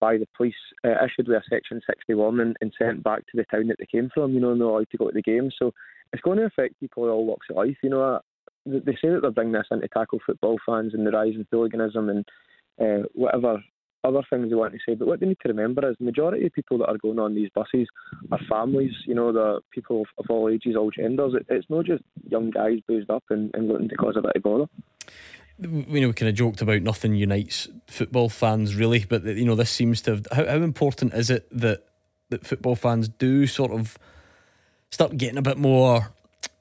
by the police, uh, issued with a Section 60 warning and sent back to the town that they came from, you know, and they're allowed to go to the game. So it's going to affect people in all walks of life. You know, they say that they're bringing this in to tackle football fans and the rise in hooliganism and uh, whatever other things they want to say. But what they need to remember is the majority of people that are going on these buses are families, you know, the people of, of all ages, all genders. It, it's not just young guys boozed up and, and looking to cause a bit of bother you know, we kind of joked about nothing unites football fans really, but you know, this seems to have. How, how important is it that that football fans do sort of start getting a bit more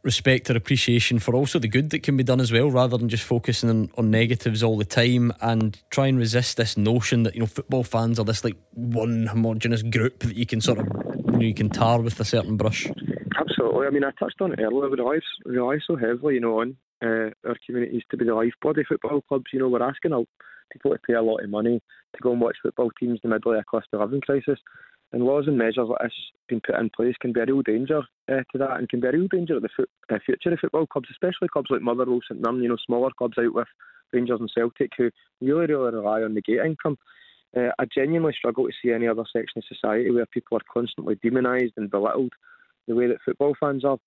respect or appreciation for also the good that can be done as well, rather than just focusing on, on negatives all the time, and try and resist this notion that you know football fans are this like one homogenous group that you can sort of you, know, you can tar with a certain brush. Absolutely. I mean, I touched on it earlier. We rely, rely so heavily, you know, on uh, our communities to be the lifeblood of football clubs. You know, we're asking people to pay a lot of money to go and watch football teams in the middle of a cost of living crisis. And laws and measures like this being put in place can be a real danger uh, to that and can be a real danger to the uh, future of football clubs, especially clubs like Motherwell, St Mirren, you know, smaller clubs out with Rangers and Celtic who really, really rely on the gate income. Uh, I genuinely struggle to see any other section of society where people are constantly demonised and belittled the way that football fans are.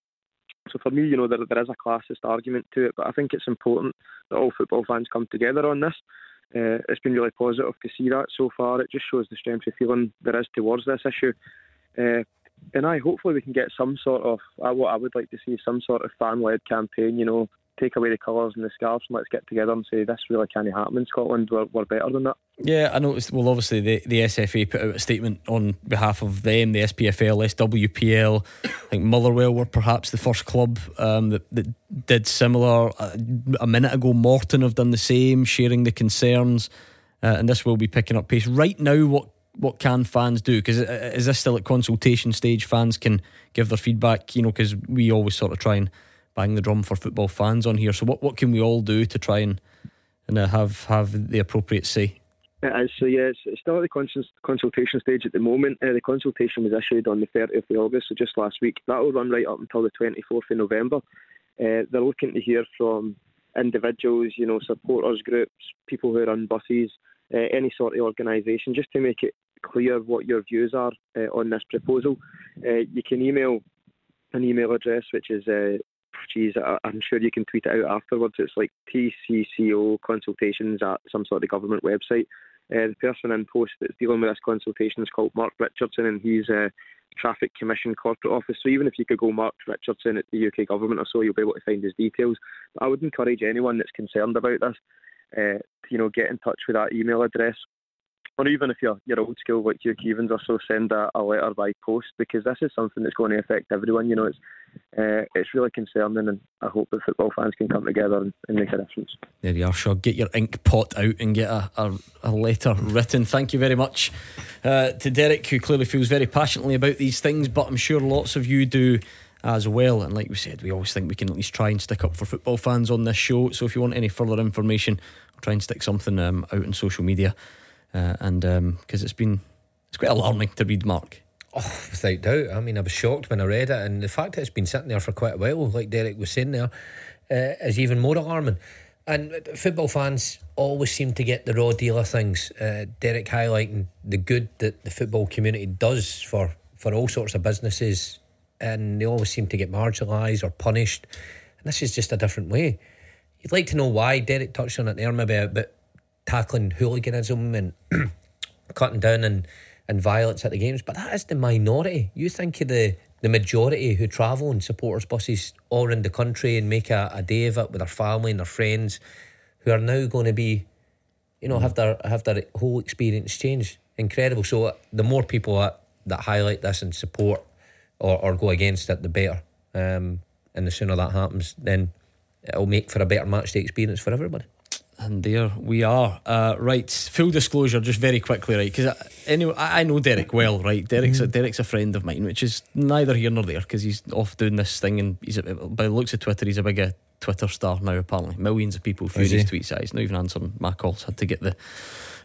So for me, you know, there, there is a classist argument to it, but I think it's important that all football fans come together on this. Uh, it's been really positive to see that so far. It just shows the strength of feeling there is towards this issue. Uh, and I hopefully we can get some sort of uh, what I would like to see some sort of fan-led campaign. You know, take away the colours and the scarves and let's get together and say this really can't happen in Scotland. We're, we're better than that. Yeah, I noticed. Well, obviously the, the SFA put out a statement on behalf of them, the SPFL, SWPL. I think Motherwell were perhaps the first club um, that, that did similar. Uh, a minute ago, Morton have done the same, sharing the concerns, uh, and this will be picking up pace. Right now, what what can fans do? Because uh, is this still at consultation stage? Fans can give their feedback, you know, because we always sort of try and bang the drum for football fans on here. So what, what can we all do to try and and uh, have have the appropriate say? It is. So, yeah, it's, still at the consultation stage at the moment. Uh, the consultation was issued on the 30th of August, so just last week. That will run right up until the 24th of November. Uh, they're looking to hear from individuals, you know, supporters groups, people who run buses, uh, any sort of organisation, just to make it clear what your views are uh, on this proposal. Uh, you can email an email address, which is geez, I'm sure you can tweet it out afterwards. It's like TCCO consultations at some sort of government website. Uh, the person in post that's dealing with this consultation is called Mark Richardson, and he's a Traffic Commission Corporate Office. So even if you could go Mark Richardson at the UK government or so, you'll be able to find his details. But I would encourage anyone that's concerned about this, uh, to, you know, get in touch with that email address or even if you're you're old school like Hugh Keevins or so, send a, a, letter by post because this is something that's going to affect everyone. You know, it's uh, it's really concerning, and I hope that football fans can come together and, and make a difference. There you are, Shaw. Get your ink pot out and get a, a, a letter written. Thank you very much uh, to Derek, who clearly feels very passionately about these things, but I'm sure lots of you do as well. And like we said, we always think we can at least try and stick up for football fans on this show. So if you want any further information, I'll try and stick something um, out on social media uh, and because um, it's been it's quite alarming to read, Mark. Oh, without doubt. I mean, I was shocked when I read it, and the fact that it's been sitting there for quite a while, like Derek was saying there, uh, is even more alarming. And football fans always seem to get the raw deal of things. Uh, Derek highlighting the good that the football community does for, for all sorts of businesses, and they always seem to get marginalised or punished. And this is just a different way. You'd like to know why. Derek touched on it there, maybe, but tackling hooliganism and cutting down and, and violence at the games, but that is the minority. You think of the, the majority who travel in supporters' buses all around the country and make a, a day of it with their family and their friends who are now going to be, you know, have their have their whole experience change. Incredible. So the more people that, that highlight this and support or, or go against it, the better. Um, and the sooner that happens, then it'll make for a better match day experience for everybody. And there we are. Uh, right, full disclosure, just very quickly, right? Because anyway, I know Derek well, right? Derek's mm. a, Derek's a friend of mine, which is neither here nor there because he's off doing this thing, and he's a, by the looks of Twitter, he's a big uh, Twitter star now. Apparently, millions of people through his tweets. He's not even answering my calls. Had to get the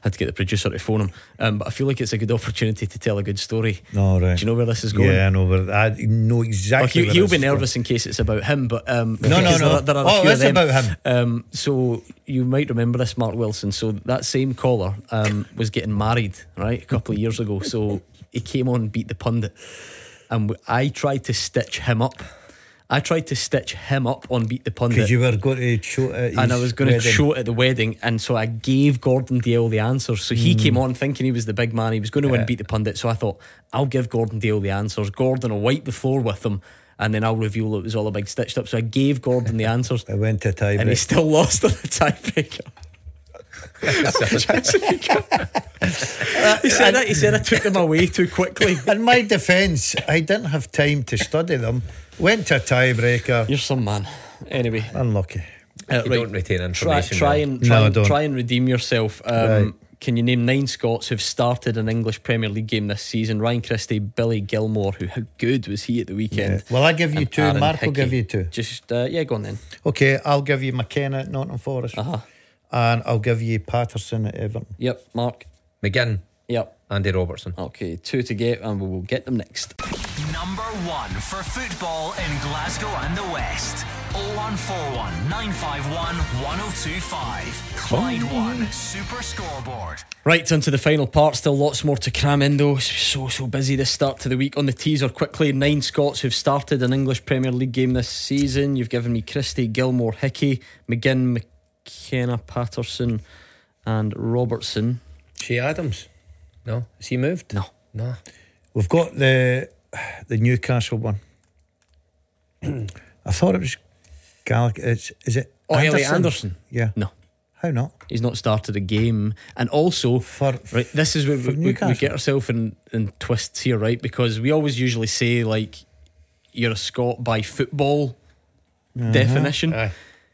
had to get the producer to phone him. Um, but I feel like it's a good opportunity to tell a good story. No, right. Do you know where this is going? Yeah, I know where. I know exactly. Well, he, will be nervous going. in case it's about him, but um, no, no, no. There, there oh, it's about him. Um, so you might remember this, Mark Wilson. So that same caller um, was getting married right a couple of years ago. So he came on, beat the pundit, and I tried to stitch him up I tried to stitch him up on Beat the Pundit. Because you were going to show it And I was going wedding. to show it at the wedding. And so I gave Gordon Dalziel the answers. So he mm. came on thinking he was the big man. He was going to yeah. win Beat the Pundit. So I thought, I'll give Gordon Dalziel the answers. Gordon will wipe the floor with them. And then I'll reveal it was all a big stitched up. So I gave Gordon the answers. I went to tiebreak. And he still lost on the tiebreaker. he said that. He said I took them away too quickly. In my defence, I didn't have time to study them. Went to a tiebreaker. You're some man. Anyway, Unlucky. uh, You don't retain Try, information. try well. and try, I and, try and redeem yourself. Um, Right. Can you name nine Scots who've started an English Premier League game this season? Ryan Christie, Billy Gilmour, who how good was he at the weekend? Well, I give you And two. Aaron Mark will give you two. Just uh, yeah, go on then. Okay, I'll give you McKenna at Nottingham Forest. Uh-huh. And I'll give you Patterson at Everton. Yep, Mark. McGinn, Yep. Andy Robertson. Okay, two to get, and we will get them next. Number one for football in Glasgow and the West. 0141 951 1025. Clyde oh. One Super Scoreboard. Right, onto the final part. Still lots more to cram in, though. It's so, so busy this start to the week. On the teaser, quickly, nine Scots who've started an English Premier League game this season. You've given me Christie, Gilmour, Hickey, McGinn, McKenna, Patterson, and Robertson. Che Adams. No, has he moved? No. No. We've got the the Newcastle one. I thought it was Gallagher. It's, is it? Oh, Elliot Anderson? Yeah. No. How not? He's not started a game. And also, For, right, this is where we, we, we get ourselves in, in twists here, right? Because we always usually say, like, you're a Scot by football Uh-huh. definition. Aye.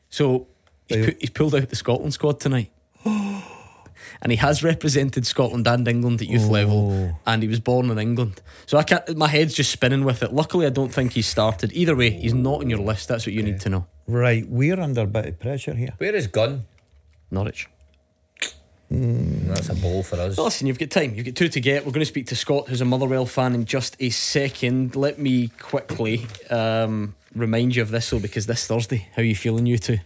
So he's, They- pu- he's pulled out the Scotland squad tonight. and he has represented Scotland and England at youth Oh. level, and he was born in England. So I can't. My head's just spinning with it. Luckily, I don't think he's started. Either way, he's not on your list. That's what you need to know. Right, we're under a bit of pressure here. Where is Gunn? Norwich. That's a ball for us. Well, listen, you've got time. You've got two to get. We're going to speak to Scott, who's a Motherwell fan, in just a second. Let me quickly um, remind you of this, though, because this Thursday, how are you feeling, you two?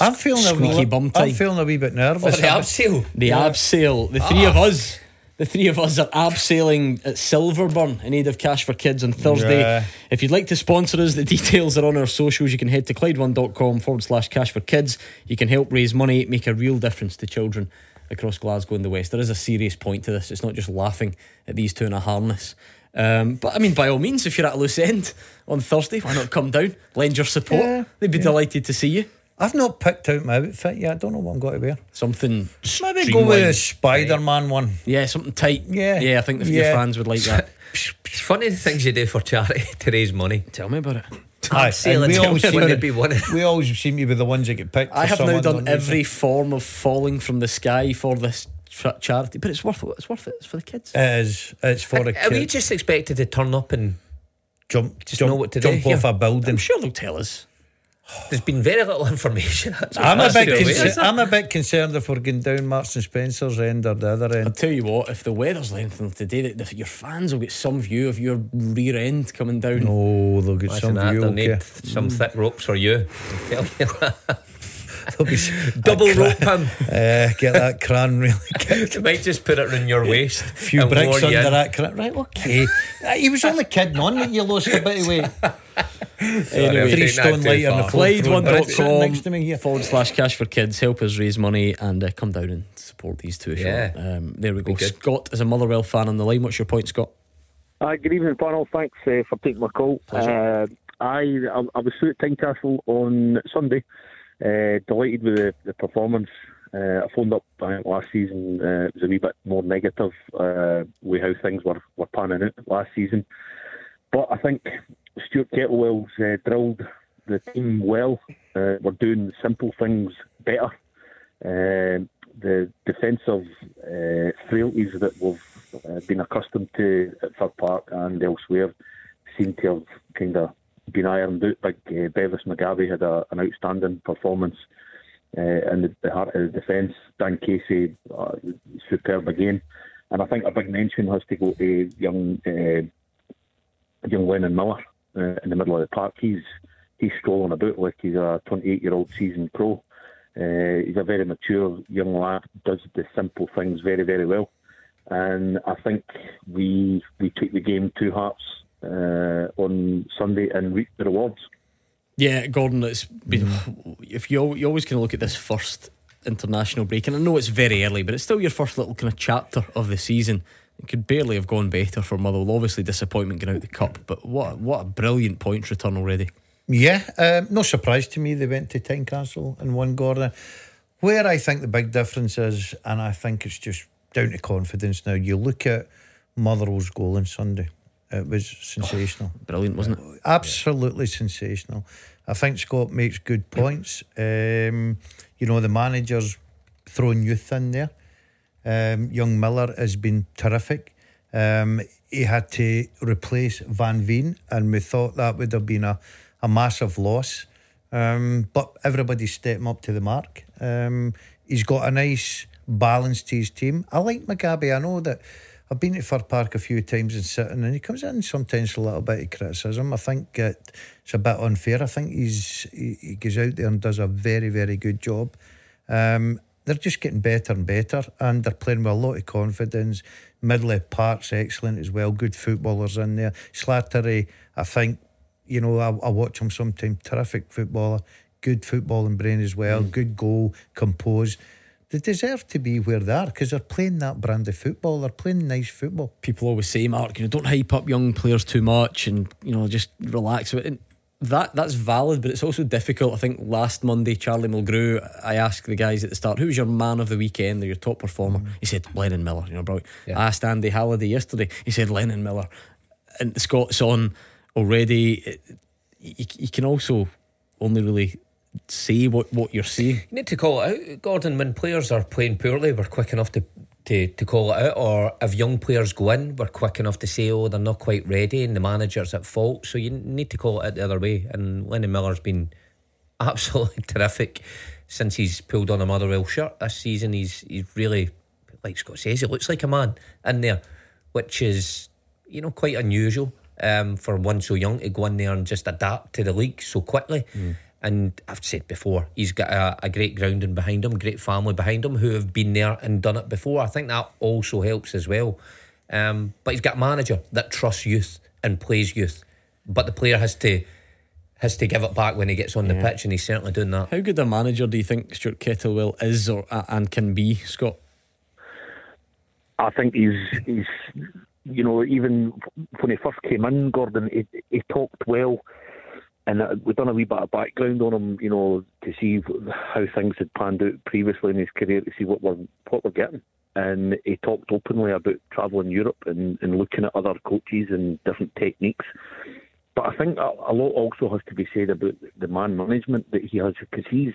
I'm feeling a Squeaky wee, bum I'm feeling a wee bit Oh, nervous. the abseil. The ab sale. The three of us. The three of us are abseiling at Silverburn in aid of Cash for Kids on Thursday. Yeah. If you'd like to sponsor us, the details are on our socials. You can head to Clyde1.com forward slash cash for kids. You can help raise money, make a real difference to children across Glasgow and the West. There is a serious point to this. It's not just laughing at these two in a harness. Um, but I mean, by all means, if you're at a loose end on Thursday, why not come down, lend your support? Yeah, They'd be delighted to see you. I've not picked out my outfit yet. I don't know what I'm going to wear. Something Maybe go with a. Spider Man one. Yeah, something tight. Yeah. Yeah, I think the your Yeah. fans would like that. It's funny the things you do for charity to raise money. Tell me about it. Aye, we tell always me seem to- be winning. We always seem to be the ones that get picked. I have some now done unknown reason. every form of falling from the sky for this tra- charity, but it's worth it. It's worth it. It's for the kids. It is. It's for a Are we just expected to turn up and Jump, just jump, know what to do jump here? off a building. I'm sure they'll tell us. There's been very little information. I'm a bit. the Concer- I'm a bit concerned if we're going down Marks and Spencer's end or the other end. I'll tell you what, if the weather's anything today, that the, your fans will get some view of your rear end coming down. Oh, they'll get Imagine some that, view. they'll Okay. need some thick ropes for you. I tell you that. They'll be Double a cra- rope him. Uh, get that cran really kicked. You might just put it in your waist. A few bricks under that cran. Right, okay. He was only kidding on that you lost a bit of weight. Sorry, I'm Three stone that too lighter on the far. floor. Sitting Clyde1.com next to me here. forward slash cash for kids. Help us raise money and uh, come down and support these two. if you Yeah. Um, there we go. Scott is a Motherwell fan on the line. What's your point, Scott? Uh, good evening, panel. Thanks uh, for taking my call. Uh, I, I I was through at Tynecastle on Sunday. Uh, delighted with the, the performance. Uh, I phoned up last season. Uh, it was a wee bit more negative uh, with how things were, were panning out last season. But I think Stuart Kettlewell's uh, drilled the team well. Uh, we're doing simple things better. Uh, the defensive uh, frailties that we've been accustomed to at Fir Park and elsewhere seem to have kind of been ironed out. Big uh, Bevis Mugabi had a, an outstanding performance uh, in the, the heart of the defence. Dan Casey, uh, superb again. And I think a big mention has to go to young uh, young Lennon Miller uh, in the middle of the park. He's he's strolling about like he's a 28 year old seasoned pro. Uh, he's a very mature young lad, does the simple things very, very well. And I think we we took the game to hearts uh, on Sunday and reaped the rewards. Yeah, Gordon, it's been. If you al- you always kind of look at this first international break, and I know it's very early, but it's still your first little kind of chapter of the season. It could barely have gone better for Motherwell. Obviously, disappointment getting out the cup, but what what a brilliant points return already. Yeah, um, no surprise to me they went to Tynecastle and won Gordon. Where I think the big difference is, and I think it's just down to confidence now. You look at Motherwell's goal on Sunday. It was sensational. Brilliant, wasn't it? Absolutely sensational. I think Scott makes good points. Um, you know, the manager's throwing youth in there. Um, young Miller has been terrific. Um, he had to replace Van Veen, and we thought that would have been a, a massive loss. Um, but everybody's stepping up to the mark. Um, he's got a nice balance to his team. I like Mugabi. I know that I've been to Fir Park a few times and sitting, and he comes in sometimes a little bit of criticism. I think it, it's a bit unfair. I think he's he, he goes out there and does a very very good job. Um, they're just getting better and better, and they're playing with a lot of confidence. Midley Park's excellent as well. Good footballers in there. Slattery, I think, you know, I, I watch him sometimes. Terrific footballer, good footballing brain as well. Good goal, composed. They deserve to be where they are because they're playing that brand of football. They're playing nice football. People always say, Mark, you know, don't hype up young players too much, and you know, just relax. And that that's valid, but it's also difficult. I think last Monday, Charlie Mulgrew, I asked the guys at the start, who was your man of the weekend or your top performer? Mm. He said Lennon Miller. You know, bro. I asked Andy Halliday yesterday. He said Lennon Miller, and Scott's on already. You, you can also only really say what what you're seeing. You need to call it out, Gordon. When players are playing poorly, we're quick enough to, to, to call it out. Or if young players go in, we're quick enough to say, oh, they're not quite ready and the manager's at fault. So you need to call it out the other way. And Lennon Miller's been absolutely terrific since he's pulled on a Motherwell shirt this season. He's, he's really, like Scott says, he looks like a man in there, which is, you know, quite unusual um, for one so young to go in there and just adapt to the league so quickly. And I've said before, he's got a, a great grounding behind him, great family behind him who have been there and done it before. I think that also helps as well. Um, but he's got a manager that trusts youth and plays youth. But the player has to has to give it back when he gets on the pitch, and he's certainly doing that. How good a manager do you think Stuart Kettlewell is or uh, and can be, Scott? I think he's he's you know even when he first came in, Gordon, he, he talked well, and uh, we've done a wee bit of background on him, you know, to see how things had panned out previously in his career, to see what we're what we're getting. And he talked openly about travelling Europe and, and looking at other coaches and different techniques. But I think a, a lot also has to be said about the man management that he has because he's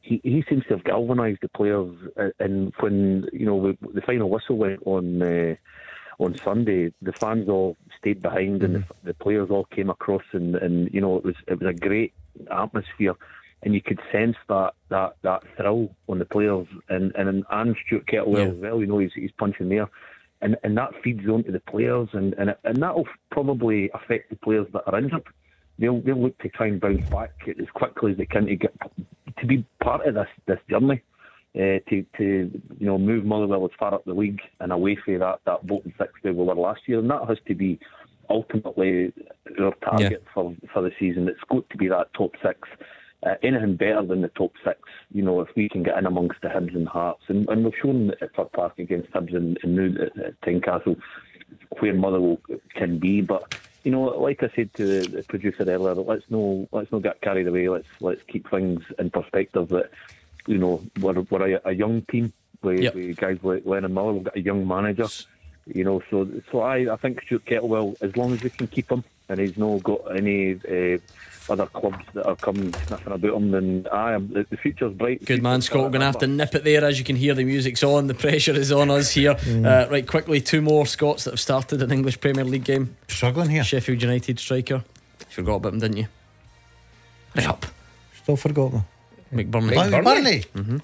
he, he seems to have galvanised the players. uh, And when you know the, the final whistle went on uh, on Sunday, the fans all stayed behind, and the, mm-hmm. the players all came across, and, and you know it was it was a great atmosphere, and you could sense that that, that thrill on the players, and and and Stuart Kettlewell Yeah. as well. You know he's he's punching there. And, and that feeds on to the players, and, and, and that will probably affect the players that are injured they'll they'll look to try and bounce back as quickly as they can to get to be part of this this journey. Uh, to to you know move Motherwell as far up the league and away from that that bottom six they were last year, and that has to be ultimately our target for for the season. It's got to be that top six. Uh, anything better than the top six, you know, if we can get in amongst the Hibs and Hearts, and, and we've shown at Fir Park against Hibs and, and now at, at Tynecastle where Motherwell can be. But you know, like I said to the, the producer earlier, let's no let's not get carried away. Let's let's keep things in perspective. That you know we're we're a, a young team with, Yep. with guys like Lennon Miller. We've got a young manager. You know, so so I I think Stuart Kettlewell, as long as we can keep him and he's not got any uh, other clubs that are coming sniffing about him, then I am the, the future's bright. Good man, Scott. We're going to have to nip it there as you can hear the music's on. The pressure is on us here. Uh, right, quickly, two more Scots that have started an English Premier League game. Struggling here. Sheffield United striker. You forgot about him, didn't you? Hurry up. Still forgot me. McBurnie. Burnley. Burnley. Mm-hmm.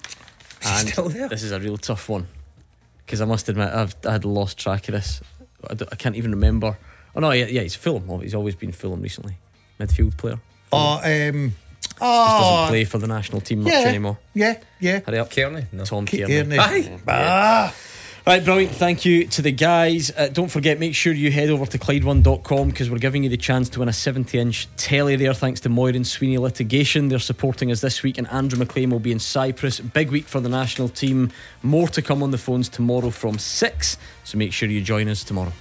And this is a real tough one because I must admit I've I had lost track of this. I, I can't even remember. Oh no, yeah, yeah, he's Fulham. Oh, he's always been Fulham recently. Midfield player. Oh, um, Just oh, doesn't play for the national team much yeah, anymore. Yeah, yeah. Hurry up, Cairney. No. Tom Cairney. Cairney. Aye. Ah. Right, brilliant. Thank you to the guys. Uh, don't forget, make sure you head over to Clyde1.com because we're giving you the chance to win a 70 inch telly there thanks to Moir and Sweeney Litigation. They're supporting us this week, and Andrew McLean will be in Cyprus. Big week for the national team. More to come on the phones tomorrow from 6, so make sure you join us tomorrow.